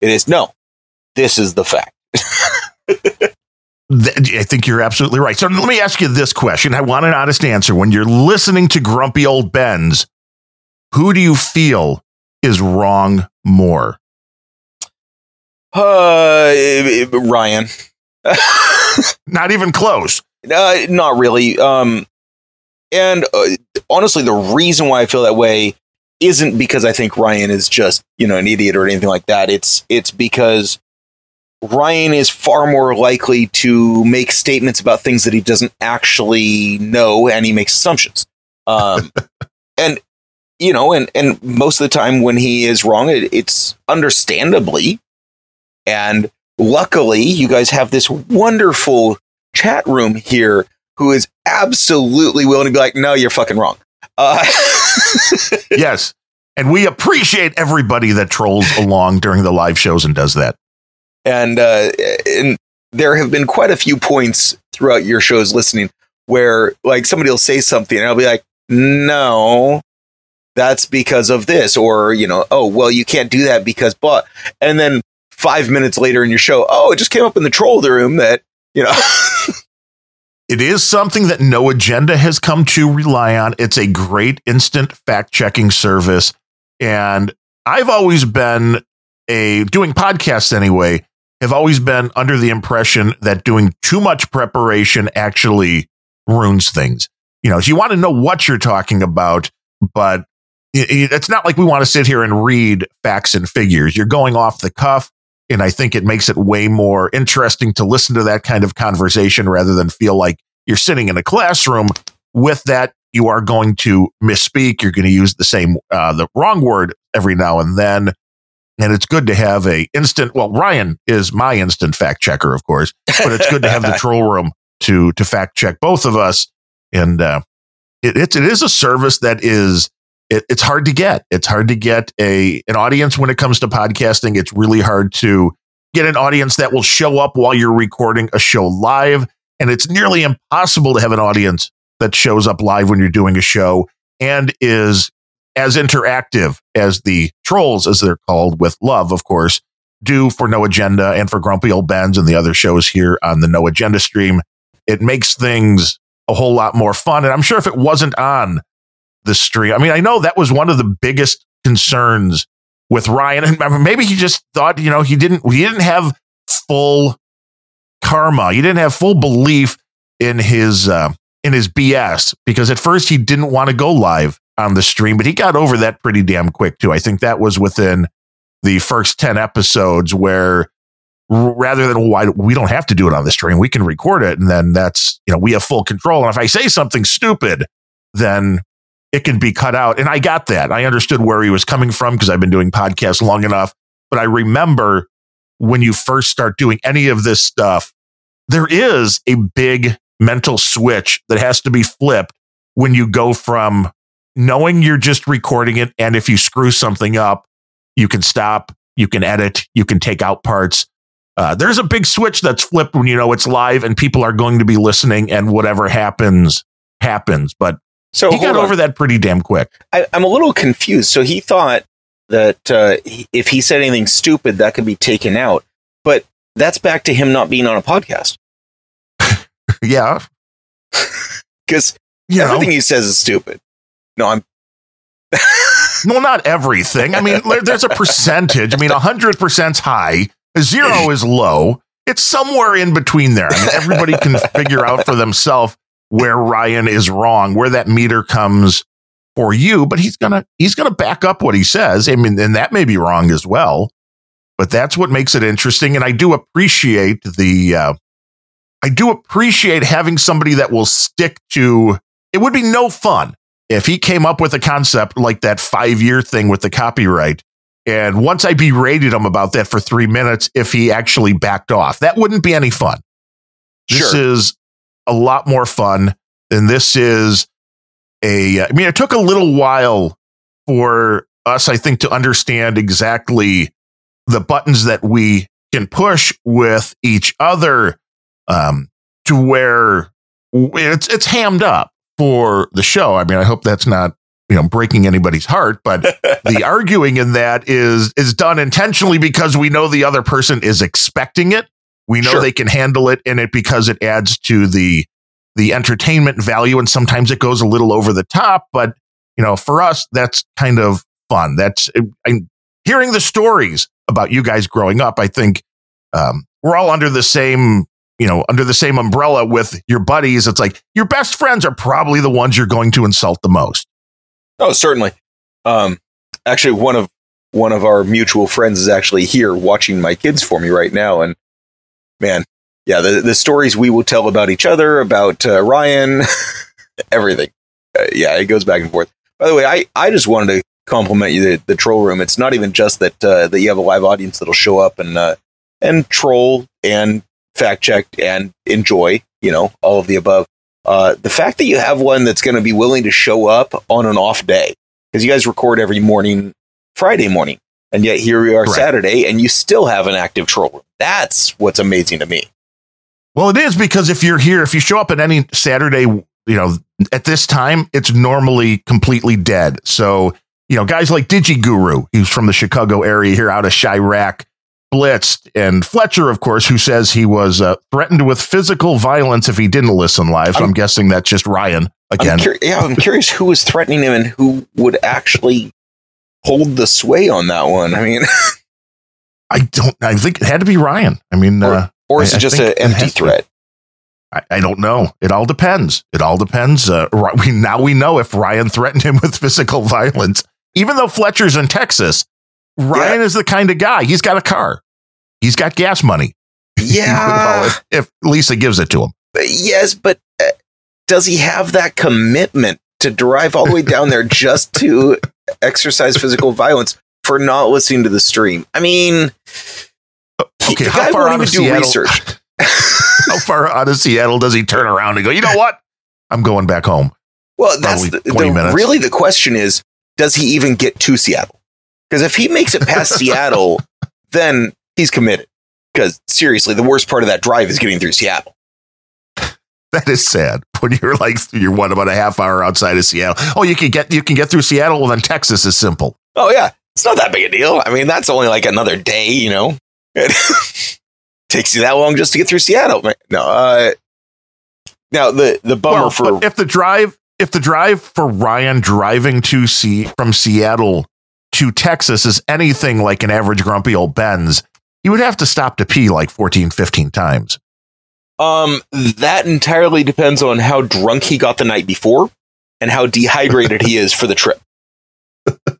It is no. This is the fact. I think you're absolutely right. So let me ask you this question. I want an honest answer. When you're listening to grumpy old Bens, who do you feel is wrong more? Uh, Ryan. Not even close. Uh, not really. Um, and uh, honestly, the reason why I feel that way isn't because I think Ryan is just you know an idiot or anything like that. It's it's because Ryan is far more likely to make statements about things that he doesn't actually know, and he makes assumptions. Um, and you know, and and most of the time when he is wrong, it, it's understandably. And luckily, you guys have this wonderful chat room here who is absolutely willing to be like, no, you're fucking wrong. Uh, yes. And we appreciate everybody that trolls along during the live shows and does that. and uh, and there have been quite a few points throughout your shows listening where like somebody will say something and I'll be like, no, that's because of this, or you know, oh well, you can't do that because but, and then five minutes later in your show, oh, it just came up in the troll of the room that you know, It is something that No Agenda has come to rely on. It's a great instant fact checking service. And I've always been a doing podcasts anyway, have always been under the impression that doing too much preparation actually ruins things. You know, so you want to know what you're talking about, but it- it- it's not like we want to sit here and read facts and figures. You're going off the cuff. And I think it makes it way more interesting to listen to that kind of conversation rather than feel like you're sitting in a classroom. With that, you are going to misspeak. You're going to use the same, uh, the wrong word every now and then. And it's good to have a instant. Well, Ryan is my instant fact checker, of course, but it's good to have the troll room to to fact check both of us. And uh, it, it's it is a service that is it, it's hard to get. It's hard to get a an audience when it comes to podcasting. It's really hard to get an audience that will show up while you're recording a show live, and it's nearly impossible to have an audience that shows up live when you're doing a show and is as interactive as the trolls, as they're called, with love, of course, do for No Agenda and for Grumpy Old Bens and the other shows here on the No Agenda stream. It makes things a whole lot more fun. And I'm sure if it wasn't on the stream, I mean, I know that was one of the biggest concerns with Ryan, and maybe he just thought, you know, he didn't he didn't have full karma. He didn't have full belief in his uh, in his BS because at first he didn't want to go live on the stream, but he got over that pretty damn quick too. I think that was within the first 10 episodes where rather than why we don't have to do it on the stream, we can record it and then that's, you know, we have full control. And if I say something stupid, then it can be cut out. And I got that. I understood where he was coming from because I've been doing podcasts long enough. But I remember when you first start doing any of this stuff, there is a big mental switch that has to be flipped when you go from knowing you're just recording it. And if you screw something up, you can stop, you can edit, you can take out parts. Uh, there's a big switch that's flipped when you know it's live and people are going to be listening, and whatever happens happens. But So he got on. over that pretty damn quick. I, I'm a little confused. So he thought that uh, he, if he said anything stupid, that could be taken out. But that's back to him not being on a podcast yeah. because You know, everything he says is stupid. No, I'm well, not everything. I mean, there's a percentage. I mean, 100% is high, zero is low. It's somewhere in between there. I mean, everybody can figure out for themselves where Ryan is wrong, where that meter comes for you, but he's to he's to back up what he says. I mean, and that may be wrong as well. But that's what makes it interesting and I do appreciate the uh I do appreciate having somebody that will stick to it would be no fun if he came up with a concept like that five year thing with the copyright, and once I berated him about that for three minutes, if he actually backed off, that wouldn't be any fun. This Sure. is a lot more fun than this is a. I mean, it took a little while for us, I think, to understand exactly the buttons that we can push with each other um, to where it's it's hammed up for the show. I mean, I hope that's not you know breaking anybody's heart, but the arguing in that is is done intentionally because we know the other person is expecting it. We know Sure. they can handle it in it because it adds to the the entertainment value, and sometimes it goes a little over the top. But you know, for us, that's kind of fun. That's I, hearing the stories about you guys growing up. I think um, we're all under the same you know under the same umbrella with your buddies. It's like your best friends are probably the ones you're going to insult the most. Oh, certainly. Um, actually, one of one of our mutual friends is actually here watching my kids for me right now, and man, yeah, the the stories we will tell about each other, about uh, Ryan, everything. Uh, yeah, it goes back and forth. By the way, I I just wanted to compliment you the, the troll room. It's not even just that uh, that you have a live audience that'll show up and uh, and troll and fact check and enjoy, you know, all of the above. Uh, the fact that you have one that's going to be willing to show up on an off day because you guys record every morning, Friday morning, and yet here we are Correct. Saturday, and you still have an active troll room. That's what's amazing to me. Well, it is because if you're here, if you show up at any Saturday, you know, at this time, it's normally completely dead. So, you know, guys like Digi Guru, he's from the Chicago area here out of Chiraq, blitzed, and Fletcher, of course, who says he was uh, threatened with physical violence if he didn't listen live. So I'm, I'm- guessing that's just Ryan again. I'm cur- yeah, I'm curious who was threatening him and who would actually hold the sway on that one. I mean, I don't, I think it had to be Ryan. I mean, Or- uh, or is I- it just an empty threat? I, I don't know. It all depends. It all depends. Uh, we now we know if Ryan threatened him with physical violence. Even though Fletcher's in Texas, Ryan is the kind of guy. He's got a car. He's got gas money. Yeah, if, if Lisa gives it to him. But yes, but uh, does he have that commitment to drive all the way down there just to exercise physical violence for not listening to the stream? I mean, Okay, how far out even of do Seattle? research. How far out of Seattle does he turn around and go? You know what? I'm going back home. Well, that's the, 20 the- minutes. really the question is, does he even get to Seattle? Because if he makes it past Seattle, then he's committed. Because seriously, the worst part of that drive is getting through Seattle. That is sad. When you're like you're what about a half hour outside of Seattle? Oh, you can get you can get through Seattle. Well, then Texas is simple. Oh yeah, it's not that big a deal. I mean, that's only like another day, you know. It takes you that long just to get through Seattle. No, uh, now the the bummer Well, for if the drive if the drive for Ryan driving to see from Seattle to Texas is anything like an average grumpy old Bens, he would have to stop to pee like 14, 15 times. Um that entirely depends on how drunk he got the night before and how dehydrated he is for the trip.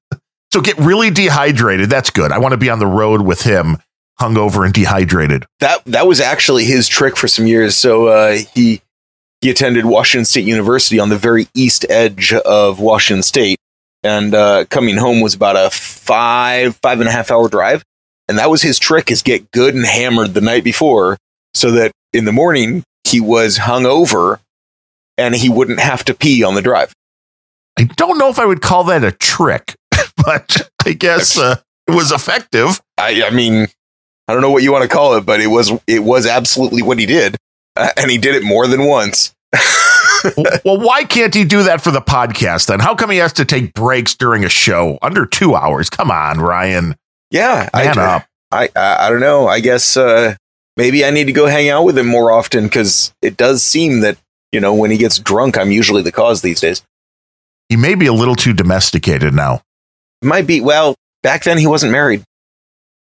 So get really dehydrated. That's good. I want to be on the road with him, hungover and dehydrated. That that was actually his trick for some years. So uh, he he attended Washington State University on the very east edge of Washington State, and uh, coming home was about a five five and a half hour drive. And that was his trick: is get good and hammered the night before, so that in the morning he was hungover and he wouldn't have to pee on the drive. I don't know if I would call that a trick, but I guess uh, it was effective. I, I mean, I don't know what you want to call it, but it was it was absolutely what he did, uh, and he did it more than once. well, why can't he do that for the podcast then? How come he has to take breaks during a show under two hours? Come on, Ryan. Yeah, Man I, up. I, I I don't know. I guess uh, maybe I need to go hang out with him more often because it does seem that you know when he gets drunk, I'm usually the cause these days. He may be a little too domesticated now. Might be. Well, back then he wasn't married.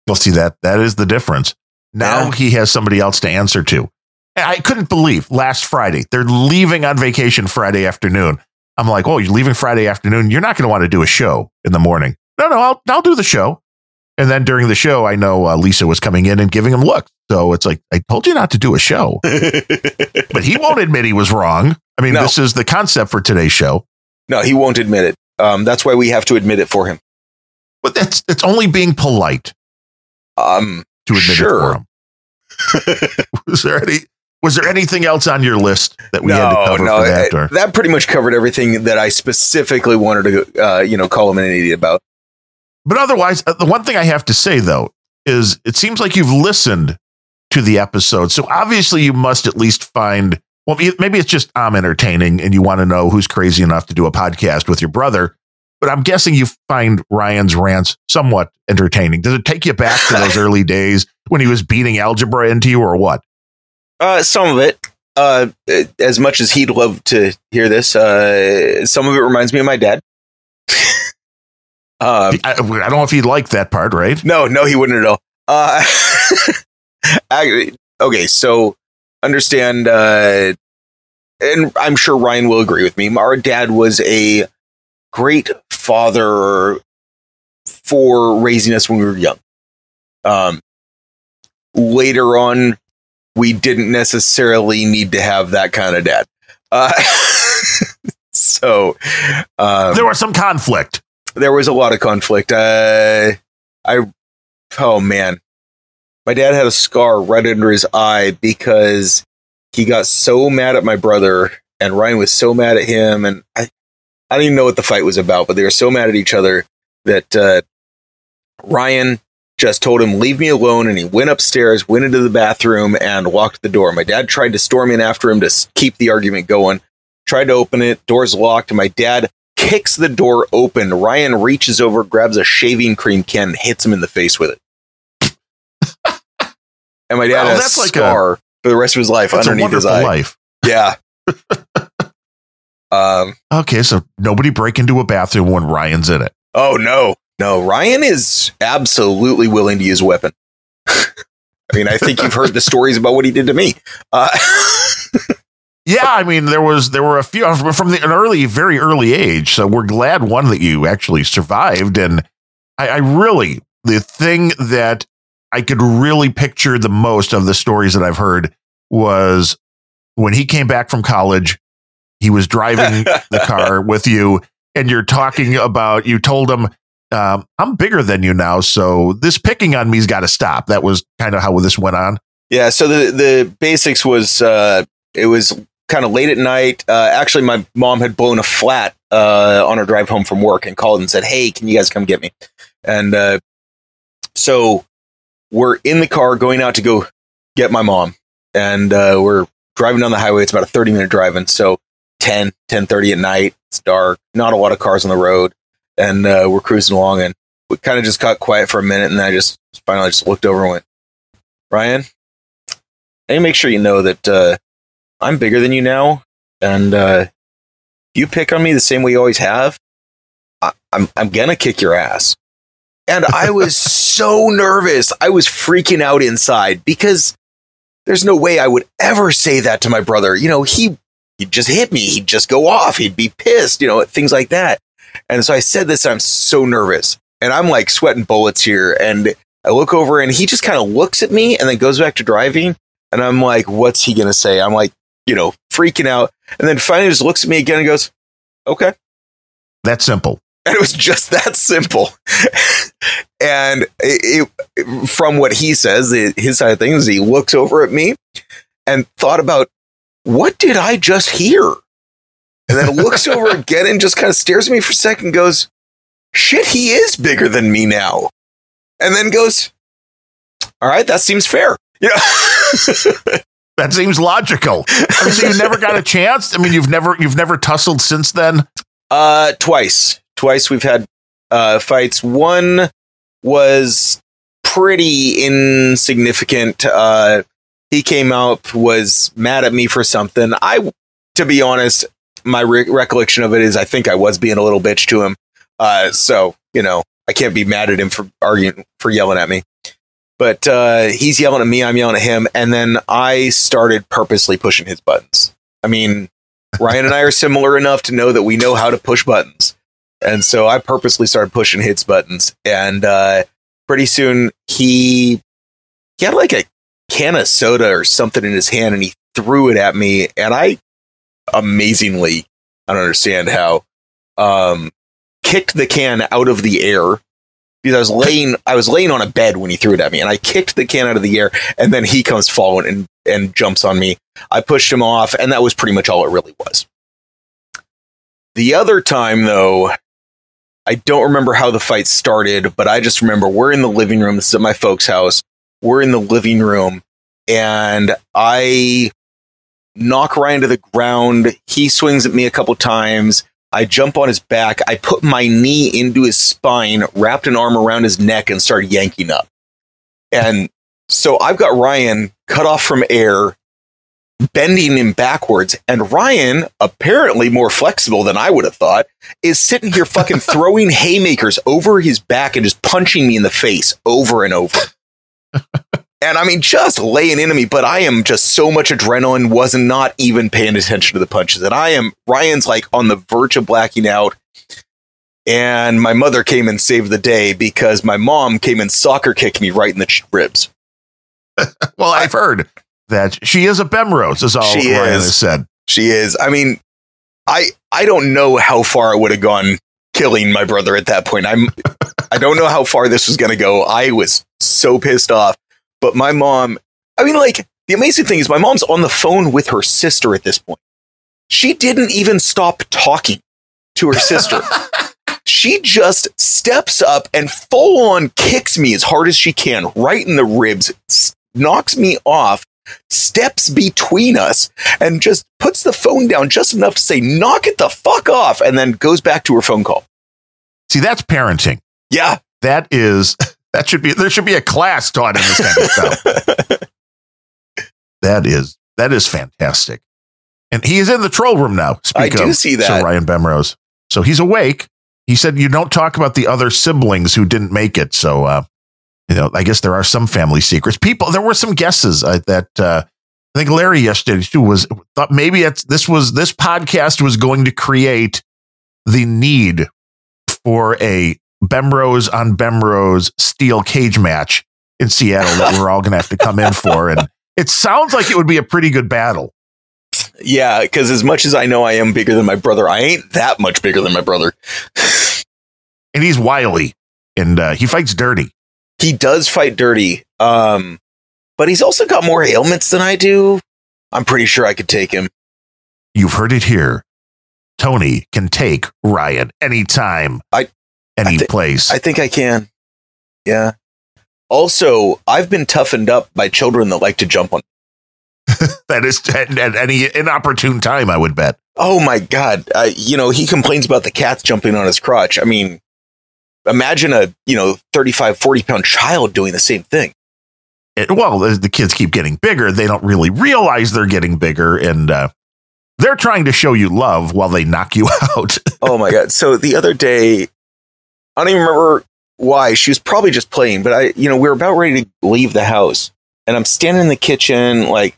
Well, see that that is the difference. Now Yeah. he has somebody else to answer to. I couldn't believe last Friday they're leaving on vacation Friday afternoon. I'm like, oh, you're leaving Friday afternoon. You're not going to want to do a show in the morning. No, no, I'll I'll do the show. And then during the show, I know uh, Lisa was coming in and giving him looks. So it's like I told you not to do a show, but he won't admit he was wrong. I mean, No. this is the concept for today's show. no, he won't admit it. Um, that's why we have to admit it for him. But that's it's only being polite Um, to admit Sure. it for him. was there any was there anything else on your list that we had to cover no, for that? Or? that pretty much covered everything that I specifically wanted to, uh, you know, call him an idiot about. But otherwise, uh, the one thing I have to say though is it seems like you've listened to the episode, so obviously you must at least find. Well, maybe it's just I'm entertaining, and you want to know who's crazy enough to do a podcast with your brother. But I'm guessing you find Ryan's rants somewhat entertaining. Does it take you back to those early days when he was beating algebra into you, or what? Uh, some of it, uh, as much as he'd love to hear this, uh, some of it reminds me of my dad. Um, I, I don't know if he'd like that part, right? no, no, he wouldn't at all. Uh, I- okay, so understand, uh, and I'm sure Ryan will agree with me. Our dad was a great father for raising us when we were young. Um, later on, we didn't necessarily need to have that kind of dad. Uh, so um, There was some conflict. There was a lot of conflict. Uh, I, oh man, my dad had a scar right under his eye because he got so mad at my brother, and Ryan was so mad at him, and I, I don't even know what the fight was about, but they were so mad at each other that uh, Ryan just told him leave me alone, and he went upstairs, went into the bathroom, and locked the door. My dad tried to storm in after him to keep the argument going. Tried to open it, door's locked, my dad kicks the door open. Ryan reaches over, grabs a shaving cream can, and hits him in the face with it. and my dad Well, has that's a like a- scar for the rest of his life underneath his eye. life. Yeah. um. Okay, so nobody break into a bathroom when Ryan's in it. Oh no, no. Ryan is absolutely willing to use a weapon. I mean, I think you've heard the stories about what he did to me. Uh, Yeah, I mean there was there were a few from the, an early, very early age. So we're glad one that you actually survived. And I, I really the thing that I could really picture the most of the stories that I've heard was when he came back from college. He was driving the car with you, and you're talking about. You told him, um, "I'm bigger than you now, so this picking on me's got to stop." That was kind of how this went on. Yeah, so the the basics was uh it was kind of late at night. Uh actually my mom had blown a flat uh on her drive home from work and called and said, "Hey, can you guys come get me?" And uh so we're in the car going out to go get my mom and uh we're driving down the highway. It's about a 30 minute drive and so 10 10:30 at night. It's dark, not a lot of cars on the road and uh we're cruising along and we kind of just got quiet for a minute and then I just finally just looked over and went, "Ryan, need to make sure you know that uh, I'm bigger than you now, and uh, you pick on me the same way you always have, I- I'm I'm gonna kick your ass. And I was so nervous. I was freaking out inside because there's no way I would ever say that to my brother. You know, he he'd just hit me. He'd just go off. He'd be pissed. You know, things like that. And so I said this. I'm so nervous, and I'm like sweating bullets here. And I look over, and he just kind of looks at me, and then goes back to driving. And I'm like, what's he going to say? I'm like, you know, freaking out. And then finally just looks at me again and goes, okay. That simple. And it was just that simple. and it, it, from what he says, it, his side of things, he looks over at me and thought about, what did I just hear? And then looks over again and just kind of stares at me for a second and goes, shit, he is bigger than me now. And then goes, all right, that seems fair. Yeah. That seems logical. I mean, so you never got a chance. I mean, you've never you've never tussled since then. Uh, twice. Twice we've had uh fights. One was pretty insignificant. Uh, he came out was mad at me for something. I, to be honest, my re- recollection of it is I think I was being a little bitch to him. Uh, so you know I can't be mad at him for arguing for yelling at me. But uh, he's yelling at me, I'm yelling at him, and then I started purposely pushing his buttons. I mean, Ryan and I are similar enough to know that we know how to push buttons. And so I purposely started pushing his buttons. And uh, pretty soon he, he had like a can of soda or something in his hand and he threw it at me. And I amazingly, I don't understand how, um, kicked the can out of the air because I was laying I was laying on a bed when he threw it at me and I kicked the can out of the air and then he comes falling and and jumps on me. I pushed him off and that was pretty much all it really was. The other time though, I don't remember how the fight started, but I just remember we're in the living room. This is at my folks' house. We're in the living room and I knock Ryan to the ground. He swings at me a couple times. I jump on his back. I put my knee into his spine, wrapped an arm around his neck, and started yanking up. And so I've got Ryan cut off from air, bending him backwards. And Ryan, apparently more flexible than I would have thought, is sitting here fucking throwing haymakers over his back and just punching me in the face over and over. and I mean, just laying into me, but I am just so much adrenaline, was not even paying attention to the punches. And I am, Ryan's like on the verge of blacking out. And my mother came and saved the day because my mom came and soccer kicked me right in the ribs. well, I've heard that she is a Bemrose, is all she Ryan is. has said. She is. I mean, I I don't know how far I would have gone killing my brother at that point. I'm I don't know how far this was going to go. I was so pissed off. But my mom, I mean, like, the amazing thing is my mom's on the phone with her sister at this point. She didn't even stop talking to her sister. she just steps up and full on kicks me as hard as she can, right in the ribs, knocks me off, steps between us, and just puts the phone down just enough to say, knock it the fuck off, and then goes back to her phone call. See, that's parenting. Yeah. That is that should be there should be a class taught in this kind of stuff. that is that is fantastic. And he is in the troll room now. Speak I do see that. So Ryan Bemrose. So he's awake. He said you don't talk about the other siblings who didn't make it. So uh, you know, I guess there are some family secrets. People, there were some guesses uh, that uh, I think Larry yesterday too was thought maybe it's this was this podcast was going to create the need for a Bemrose on Bemrose steel cage match in Seattle that we're all going to have to come in for. And it sounds like it would be a pretty good battle. Yeah, because as much as I know I am bigger than my brother, I ain't that much bigger than my brother. and he's wily and uh, he fights dirty. He does fight dirty. Um, but he's also got more ailments than I do. I'm pretty sure I could take him. You've heard it here. Tony can take Ryan anytime. I any I th- place. I think I can. Yeah. Also, I've been toughened up by children that like to jump on. that is at, at, any inopportune time, I would bet. Oh my god! Uh, you know he complains about the cats jumping on his crotch. I mean, imagine a you know 35, 40 pound child doing the same thing. It, well, the kids keep getting bigger, they don't really realize they're getting bigger, and uh, they're trying to show you love while they knock you out. oh my god! So the other day, I don't even remember why. She was probably just playing, but I, you know, we were about ready to leave the house, and I'm standing in the kitchen, like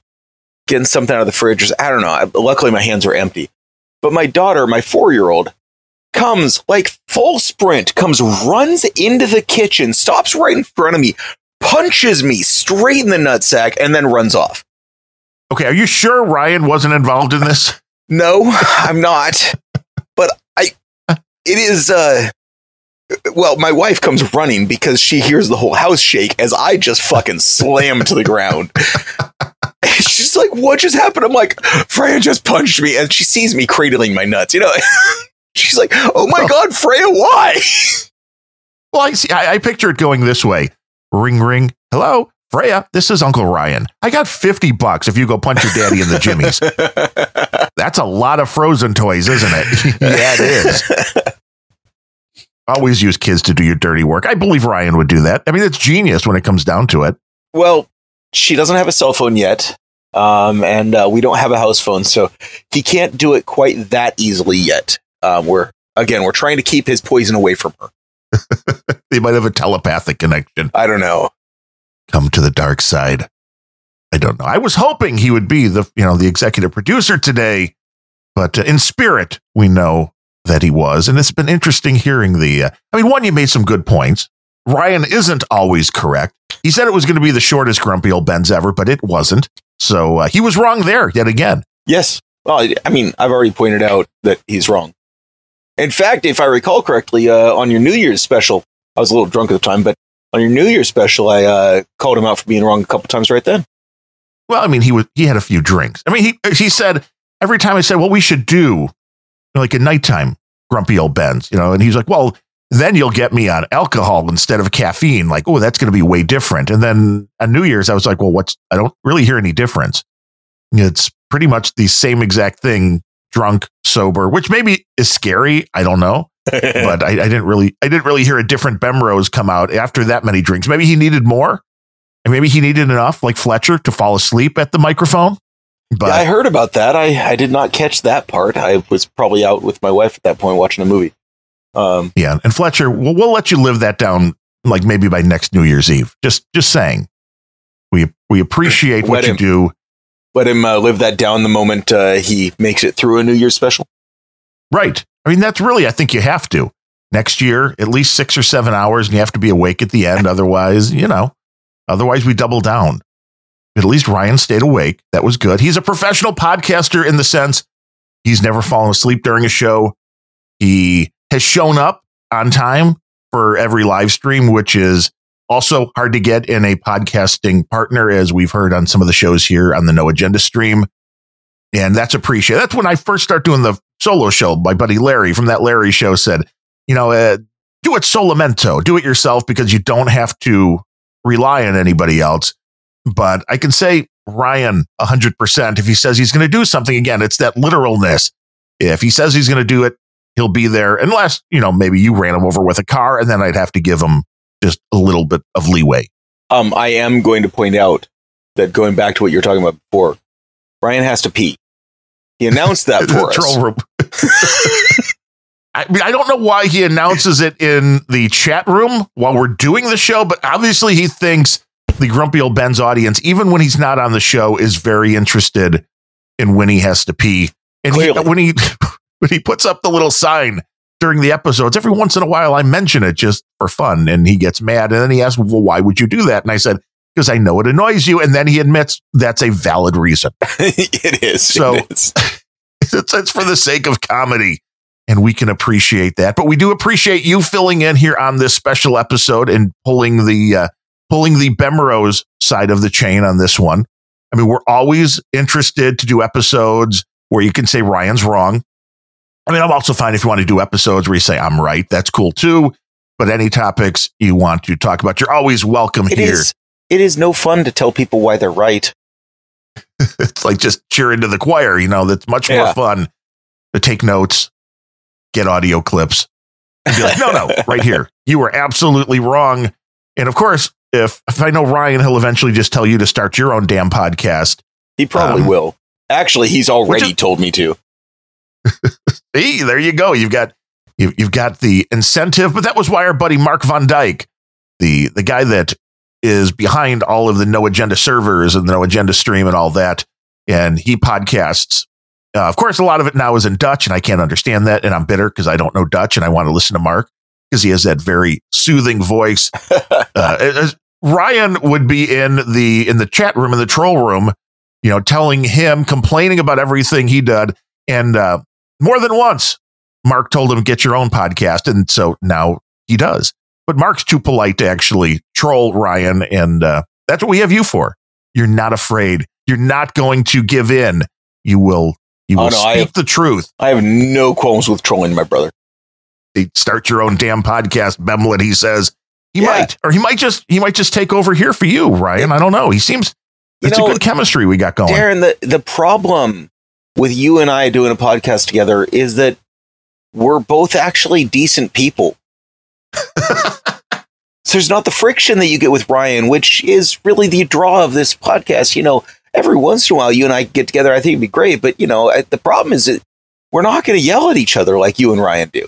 getting something out of the fridge. I don't know. I, luckily, my hands were empty. But my daughter, my four year old, comes like full sprint, comes, runs into the kitchen, stops right in front of me, punches me straight in the nutsack, and then runs off. Okay, are you sure Ryan wasn't involved in this? No, I'm not. but I, it is. uh well, my wife comes running because she hears the whole house shake as I just fucking slam to the ground. And she's like, "What just happened?" I'm like, "Freya just punched me," and she sees me cradling my nuts. You know, she's like, "Oh my oh. god, Freya, why?" Well, I see. I, I picture it going this way: ring, ring. Hello, Freya, this is Uncle Ryan. I got 50 bucks if you go punch your daddy in the jimmies. That's a lot of frozen toys, isn't it? yeah, it is. Always use kids to do your dirty work. I believe Ryan would do that. I mean, it's genius when it comes down to it. Well, she doesn't have a cell phone yet. Um, and uh, we don't have a house phone, so he can't do it quite that easily yet. Um, we're again, we're trying to keep his poison away from her. they might have a telepathic connection. I don't know. Come to the dark side. I don't know. I was hoping he would be the you know the executive producer today, but uh, in spirit we know that he was, and it's been interesting hearing the. Uh, I mean, one, you made some good points. Ryan isn't always correct. He said it was going to be the shortest Grumpy Old Bens ever, but it wasn't. So uh, he was wrong there yet again. Yes. Well, I mean, I've already pointed out that he's wrong. In fact, if I recall correctly, uh, on your New Year's special, I was a little drunk at the time, but on your New Year's special, I uh, called him out for being wrong a couple times right then. Well, I mean, he was he had a few drinks. I mean, he he said every time I said, "Well, we should do like a nighttime grumpy old Bens," you know, and he's like, "Well, then you'll get me on alcohol instead of caffeine." Like, oh, that's going to be way different. And then on New Year's, I was like, "Well, what's? I don't really hear any difference. It's pretty much the same exact thing, drunk, sober, which maybe is scary. I don't know." but I, I, didn't really I didn't really hear a different Bemrose come out after that many drinks. Maybe he needed more. And maybe he needed enough, like Fletcher, to fall asleep at the microphone. But yeah, I heard about that. I, I did not catch that part. I was probably out with my wife at that point watching a movie. Um, yeah, and Fletcher, we'll, we'll let you live that down, like maybe by next New Year's Eve. Just just saying, we we appreciate what him, you do. Let him uh, live that down the moment uh, he makes it through a New Year's special. Right. I mean, that's really, I think you have to. Next year, at least six or seven hours, and you have to be awake at the end. Otherwise, you know, otherwise we double down. At least Ryan stayed awake. That was good. He's a professional podcaster in the sense he's never fallen asleep during a show. He has shown up on time for every live stream, which is also hard to get in a podcasting partner, as we've heard on some of the shows here on the No Agenda stream. And that's appreciated. That's when I first start doing the solo show. My buddy Larry from that Larry show said, you know, uh, do it solamento, do it yourself because you don't have to rely on anybody else. But I can say Ryan 100% if he says he's going to do something again, it's that literalness. If he says he's going to do it, he'll be there unless, you know, maybe you ran him over with a car and then I'd have to give him just a little bit of leeway. Um, I am going to point out that going back to what you were talking about before, Ryan has to pee. He announced that for us. Room. I mean, I don't know why he announces it in the chat room while we're doing the show, but obviously he thinks the Grumpy Old Bens audience, even when he's not on the show, is very interested in when he has to pee. And he, when he when he puts up the little sign during the episodes, every once in a while I mention it just for fun, and he gets mad, and then he asks, "Well, why would you do that?" And I said, because I know it annoys you. And then he admits that's a valid reason. it is. So it is. it's, it's for the sake of comedy. And we can appreciate that. But we do appreciate you filling in here on this special episode and pulling the uh, pulling the Bemrose side of the chain on this one. I mean, we're always interested to do episodes where you can say Ryan's wrong. I mean, I'm also fine if you want to do episodes where you say I'm right. That's cool too. But any topics you want to talk about, you're always welcome it here. Is, it is no fun to tell people why they're right. it's like just cheer into the choir, you know, that's much yeah. more fun to take notes, get audio clips, and be like, no, no, right here. You were absolutely wrong. And of course, if if I know Ryan, he'll eventually just tell you to start your own damn podcast. He probably um, will. Actually, he's already is, told me to. see, there you go. You've got you, you've got the incentive, but that was why our buddy Mark van Dijk, the the guy that is behind all of the No Agenda servers and the No Agenda stream and all that. And he podcasts. Uh, of course, a lot of it now is in Dutch, and I can't understand that. And I'm bitter because I don't know Dutch and I want to listen to Mark because he has that very soothing voice. uh, Ryan would be in the in the chat room in the troll room, you know, telling him, complaining about everything he did, and uh, more than once, Mark told him, "Get your own podcast," and so now he does but Mark's too polite to actually troll Ryan. And uh, that's what we have you for. You're not afraid. You're not going to give in. You will. You oh, will oh, no, speak have, the truth. I have no qualms with trolling my brother. Start your own damn podcast, Bemlet. He says, He Yeah. might, or he might just he might just take over here for you, Ryan. I don't know. He seems You it's know, a good chemistry we got going. Darren, the, the problem with you and I doing a podcast together is that we're both actually decent people. so there's not the friction that you get with Ryan, which is really the draw of this podcast. You know, every once in a while, you and I get together. I think it'd be great, but you know, the problem is that we're not going to yell at each other like you and Ryan do.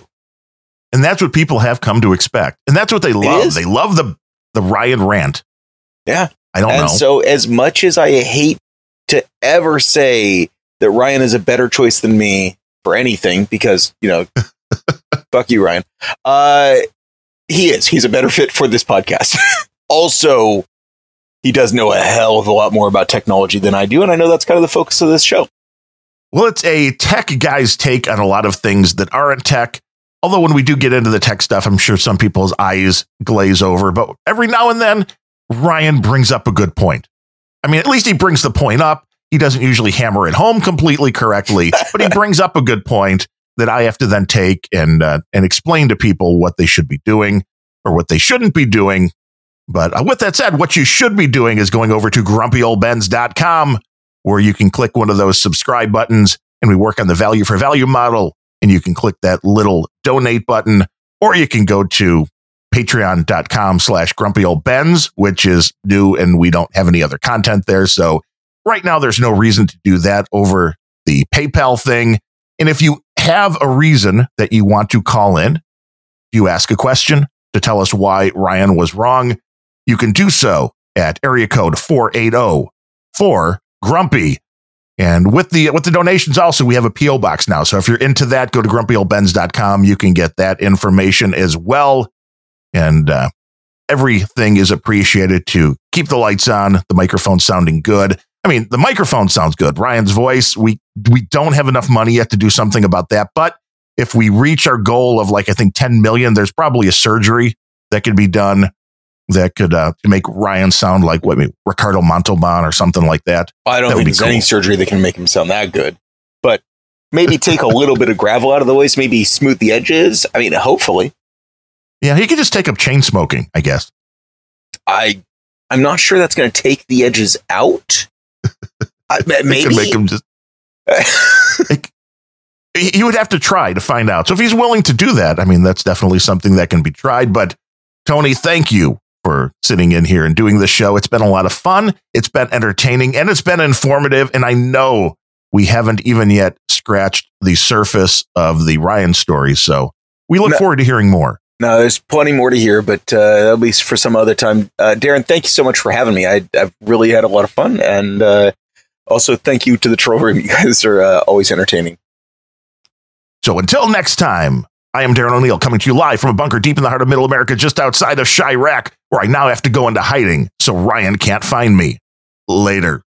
And that's what people have come to expect. And that's what they love. They love the the Ryan rant. Yeah. I don't and know. so, as much as I hate to ever say that Ryan is a better choice than me for anything, because you know, fuck you, Ryan. Uh, he is. He's a better fit for this podcast. also, he does know a hell of a lot more about technology than I do, and I know that's kind of the focus of this show. Well, it's a tech guy's take on a lot of things that aren't tech. Although when we do get into the tech stuff, I'm sure some people's eyes glaze over. But every now and then, Ryan brings up a good point. I mean, at least he brings the point up. He doesn't usually hammer it home completely correctly, but he brings up a good point that I have to then take and uh, and explain to people what they should be doing or what they shouldn't be doing. But uh, with that said, what you should be doing is going over to grumpyoldbens.com where you can click one of those subscribe buttons and we work on the value for value model and you can click that little donate button or you can go to patreon.com slash grumpy old bens which is new and we don't have any other content there. So right now there's no reason to do that over the paypal thing. And if you have a reason that you want to call in you ask a question to tell us why ryan was wrong you can do so at area code 480 4 grumpy and with the with the donations also we have a PO box now. So if you're into that, go to grumpyoldbens.com. You can get that information as well. And uh, everything is appreciated to keep the lights on, the microphone sounding good. I mean, the microphone sounds good. Ryan's voice, we we don't have enough money yet to do something about that, but if we reach our goal of like I think 10 million, there's probably a surgery that could be done that could uh, make Ryan sound like what maybe Ricardo Montalban or something like that. I don't That think there's any surgery that can make him sound that good, but maybe take a little bit of gravel out of the so maybe smooth the edges. I mean, hopefully. Yeah, he could just take up chain smoking, I guess. I I'm not sure that's going to take the edges out. I, maybe make him just. He would have to try to find out. So if he's willing to do that, I mean, that's definitely something that can be tried. But Tony, thank you for sitting in here and doing this show. It's been a lot of fun. It's been entertaining and it's been informative. And I know we haven't even yet scratched the surface of the Ryan story. So we look No. forward to hearing more. no, there's plenty more to hear, but uh, that'll be for some other time. Uh, Darren, thank you so much for having me. I, I've really had a lot of fun, and uh, also thank you to the troll room. You guys are uh, always entertaining. So until next time, I am Darren O'Neill coming to you live from a bunker deep in the heart of Middle America, just outside of Chiraq, where I now have to go into hiding so Ryan can't find me. Later.